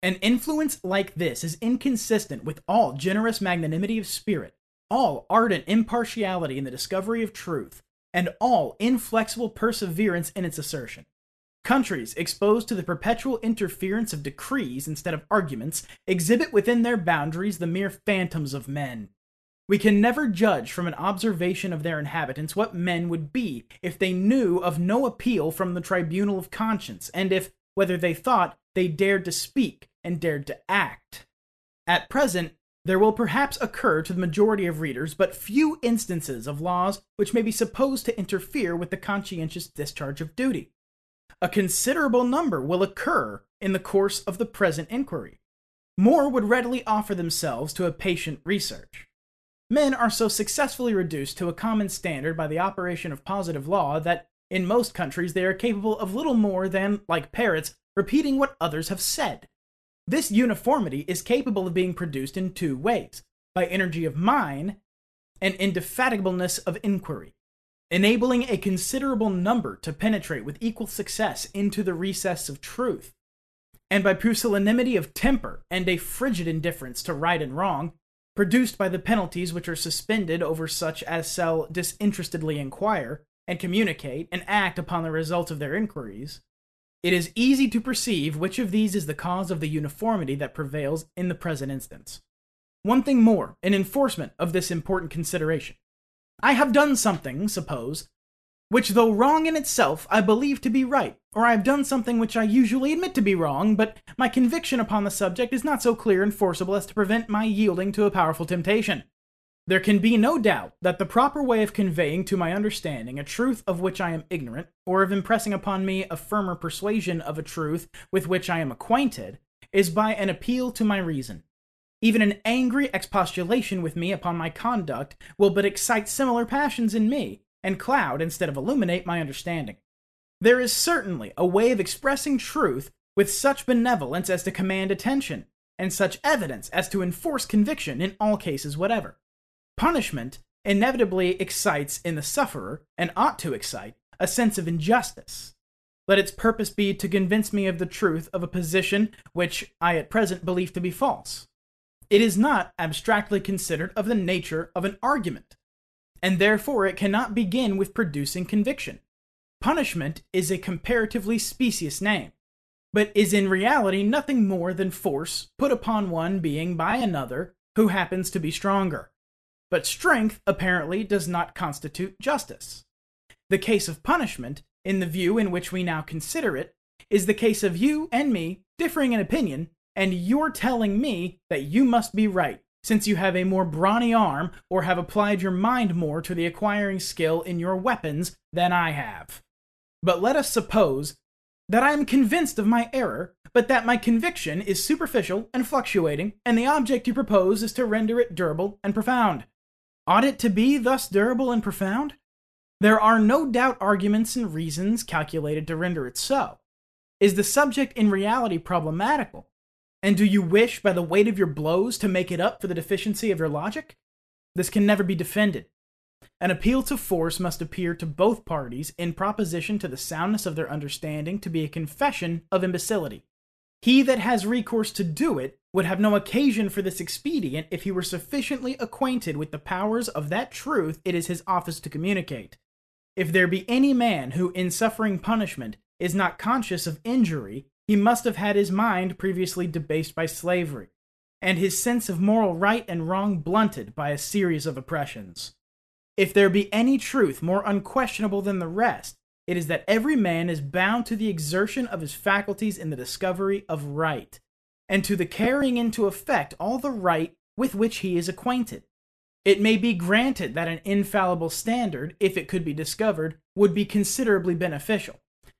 An influence like this is inconsistent with all generous magnanimity of spirit, all ardent impartiality in the discovery of truth, and all inflexible perseverance in its assertion. Countries exposed to the perpetual interference of decrees instead of arguments exhibit within their boundaries the mere phantoms of men. We can never judge from an observation of their inhabitants what men would be if they knew of no appeal from the tribunal of conscience, and if, whether they thought, they dared to speak and dared to act. At present, there will perhaps occur to the majority of readers but few instances of laws which may be supposed to interfere with the conscientious discharge of duty. A considerable number will occur in the course of the present inquiry. More would readily offer themselves to a patient research. Men are so successfully reduced to a common standard by the operation of positive law that in most countries they are capable of little more than, like parrots, repeating what others have said. This uniformity is capable of being produced in two ways by energy of mind and indefatigableness of inquiry, enabling a considerable number to penetrate with equal success into the recess of truth, and by pusillanimity of temper and a frigid indifference to right and wrong, produced by the penalties which are suspended over such as shall disinterestedly inquire, and communicate and act upon the results of their inquiries, it is easy to perceive which of these is the cause of the uniformity that prevails in the present instance. One thing more, in enforcement of this important consideration. I have done something, suppose, which, though wrong in itself, I believe to be right, or I have done something which I usually admit to be wrong, but my conviction upon the subject is not so clear and forcible as to prevent my yielding to a powerful temptation. There can be no doubt that the proper way of conveying to my understanding a truth of which I am ignorant, or of impressing upon me a firmer persuasion of a truth with which I am acquainted, is by an appeal to my reason. Even an angry expostulation with me upon my conduct will but excite similar passions in me, and cloud instead of illuminate my understanding. There is certainly a way of expressing truth with such benevolence as to command attention, and such evidence as to enforce conviction in all cases whatever. Punishment inevitably excites in the sufferer, and ought to excite, a sense of injustice. Let its purpose be to convince me of the truth of a position which I at present believe to be false. It is not abstractly considered of the nature of an argument, and therefore it cannot begin with producing conviction. Punishment is a comparatively specious name, but is in reality nothing more than force put upon one being by another who happens to be stronger. But strength apparently does not constitute justice. The case of punishment, in the view in which we now consider it, is the case of you and me differing in opinion, and you're telling me that you must be right, since you have a more brawny arm or have applied your mind more to the acquiring skill in your weapons than I have. But let us suppose that I am convinced of my error, but that my conviction is superficial and fluctuating, and the object you propose is to render it durable and profound. Ought it to be thus durable and profound? There are no doubt arguments and reasons calculated to render it so. Is the subject in reality problematical? And do you wish, by the weight of your blows, to make it up for the deficiency of your logic? This can never be defended. An appeal to force must appear to both parties in proposition to the soundness of their understanding to be a confession of imbecility. He that has recourse to do it would have no occasion for this expedient if he were sufficiently acquainted with the powers of that truth it is his office to communicate. If there be any man who, in suffering punishment, is not conscious of injury, he must have had his mind previously debased by slavery, and his sense of moral right and wrong blunted by a series of oppressions. If there be any truth more unquestionable than the rest, it is that every man is bound to the exertion of his faculties in the discovery of right, and to the carrying into effect all the right with which he is acquainted. It may be granted that an infallible standard, if it could be discovered, would be considerably beneficial.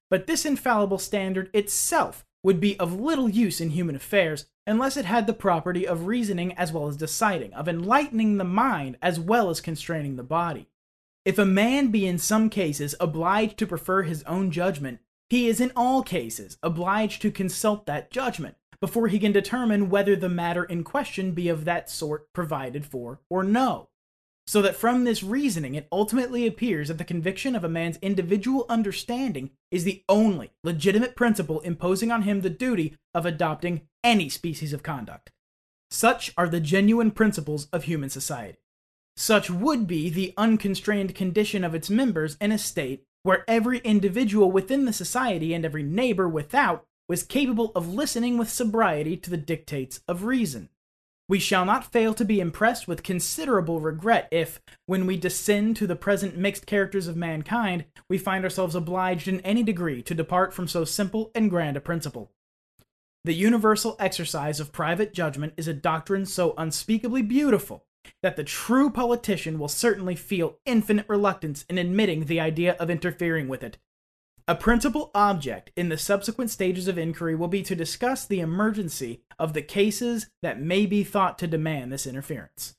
But this infallible standard itself would be of little use in human affairs unless it had the property of reasoning as well as deciding, of enlightening the mind as well as constraining the body. If a man be in some cases obliged to prefer his own judgment, he is in all cases obliged to consult that judgment, before he can determine whether the matter in question be of that sort provided for or no. So that from this reasoning it ultimately appears that the conviction of a man's individual understanding is the only legitimate principle imposing on him the duty of adopting any species of conduct. Such are the genuine principles of human society. Such would be the unconstrained condition of its members in a state where every individual within the society and every neighbor without was capable of listening with sobriety to the dictates of reason. We shall not fail to be impressed with considerable regret if, when we descend to the present mixed characters of mankind, we find ourselves obliged in any degree to depart from so simple and grand a principle. The universal exercise of private judgment is a doctrine so unspeakably beautiful that the true politician will certainly feel infinite reluctance in admitting the idea of interfering with it, a principal object in the subsequent stages of inquiry will be to discuss the emergency of the cases that may be thought to demand this interference.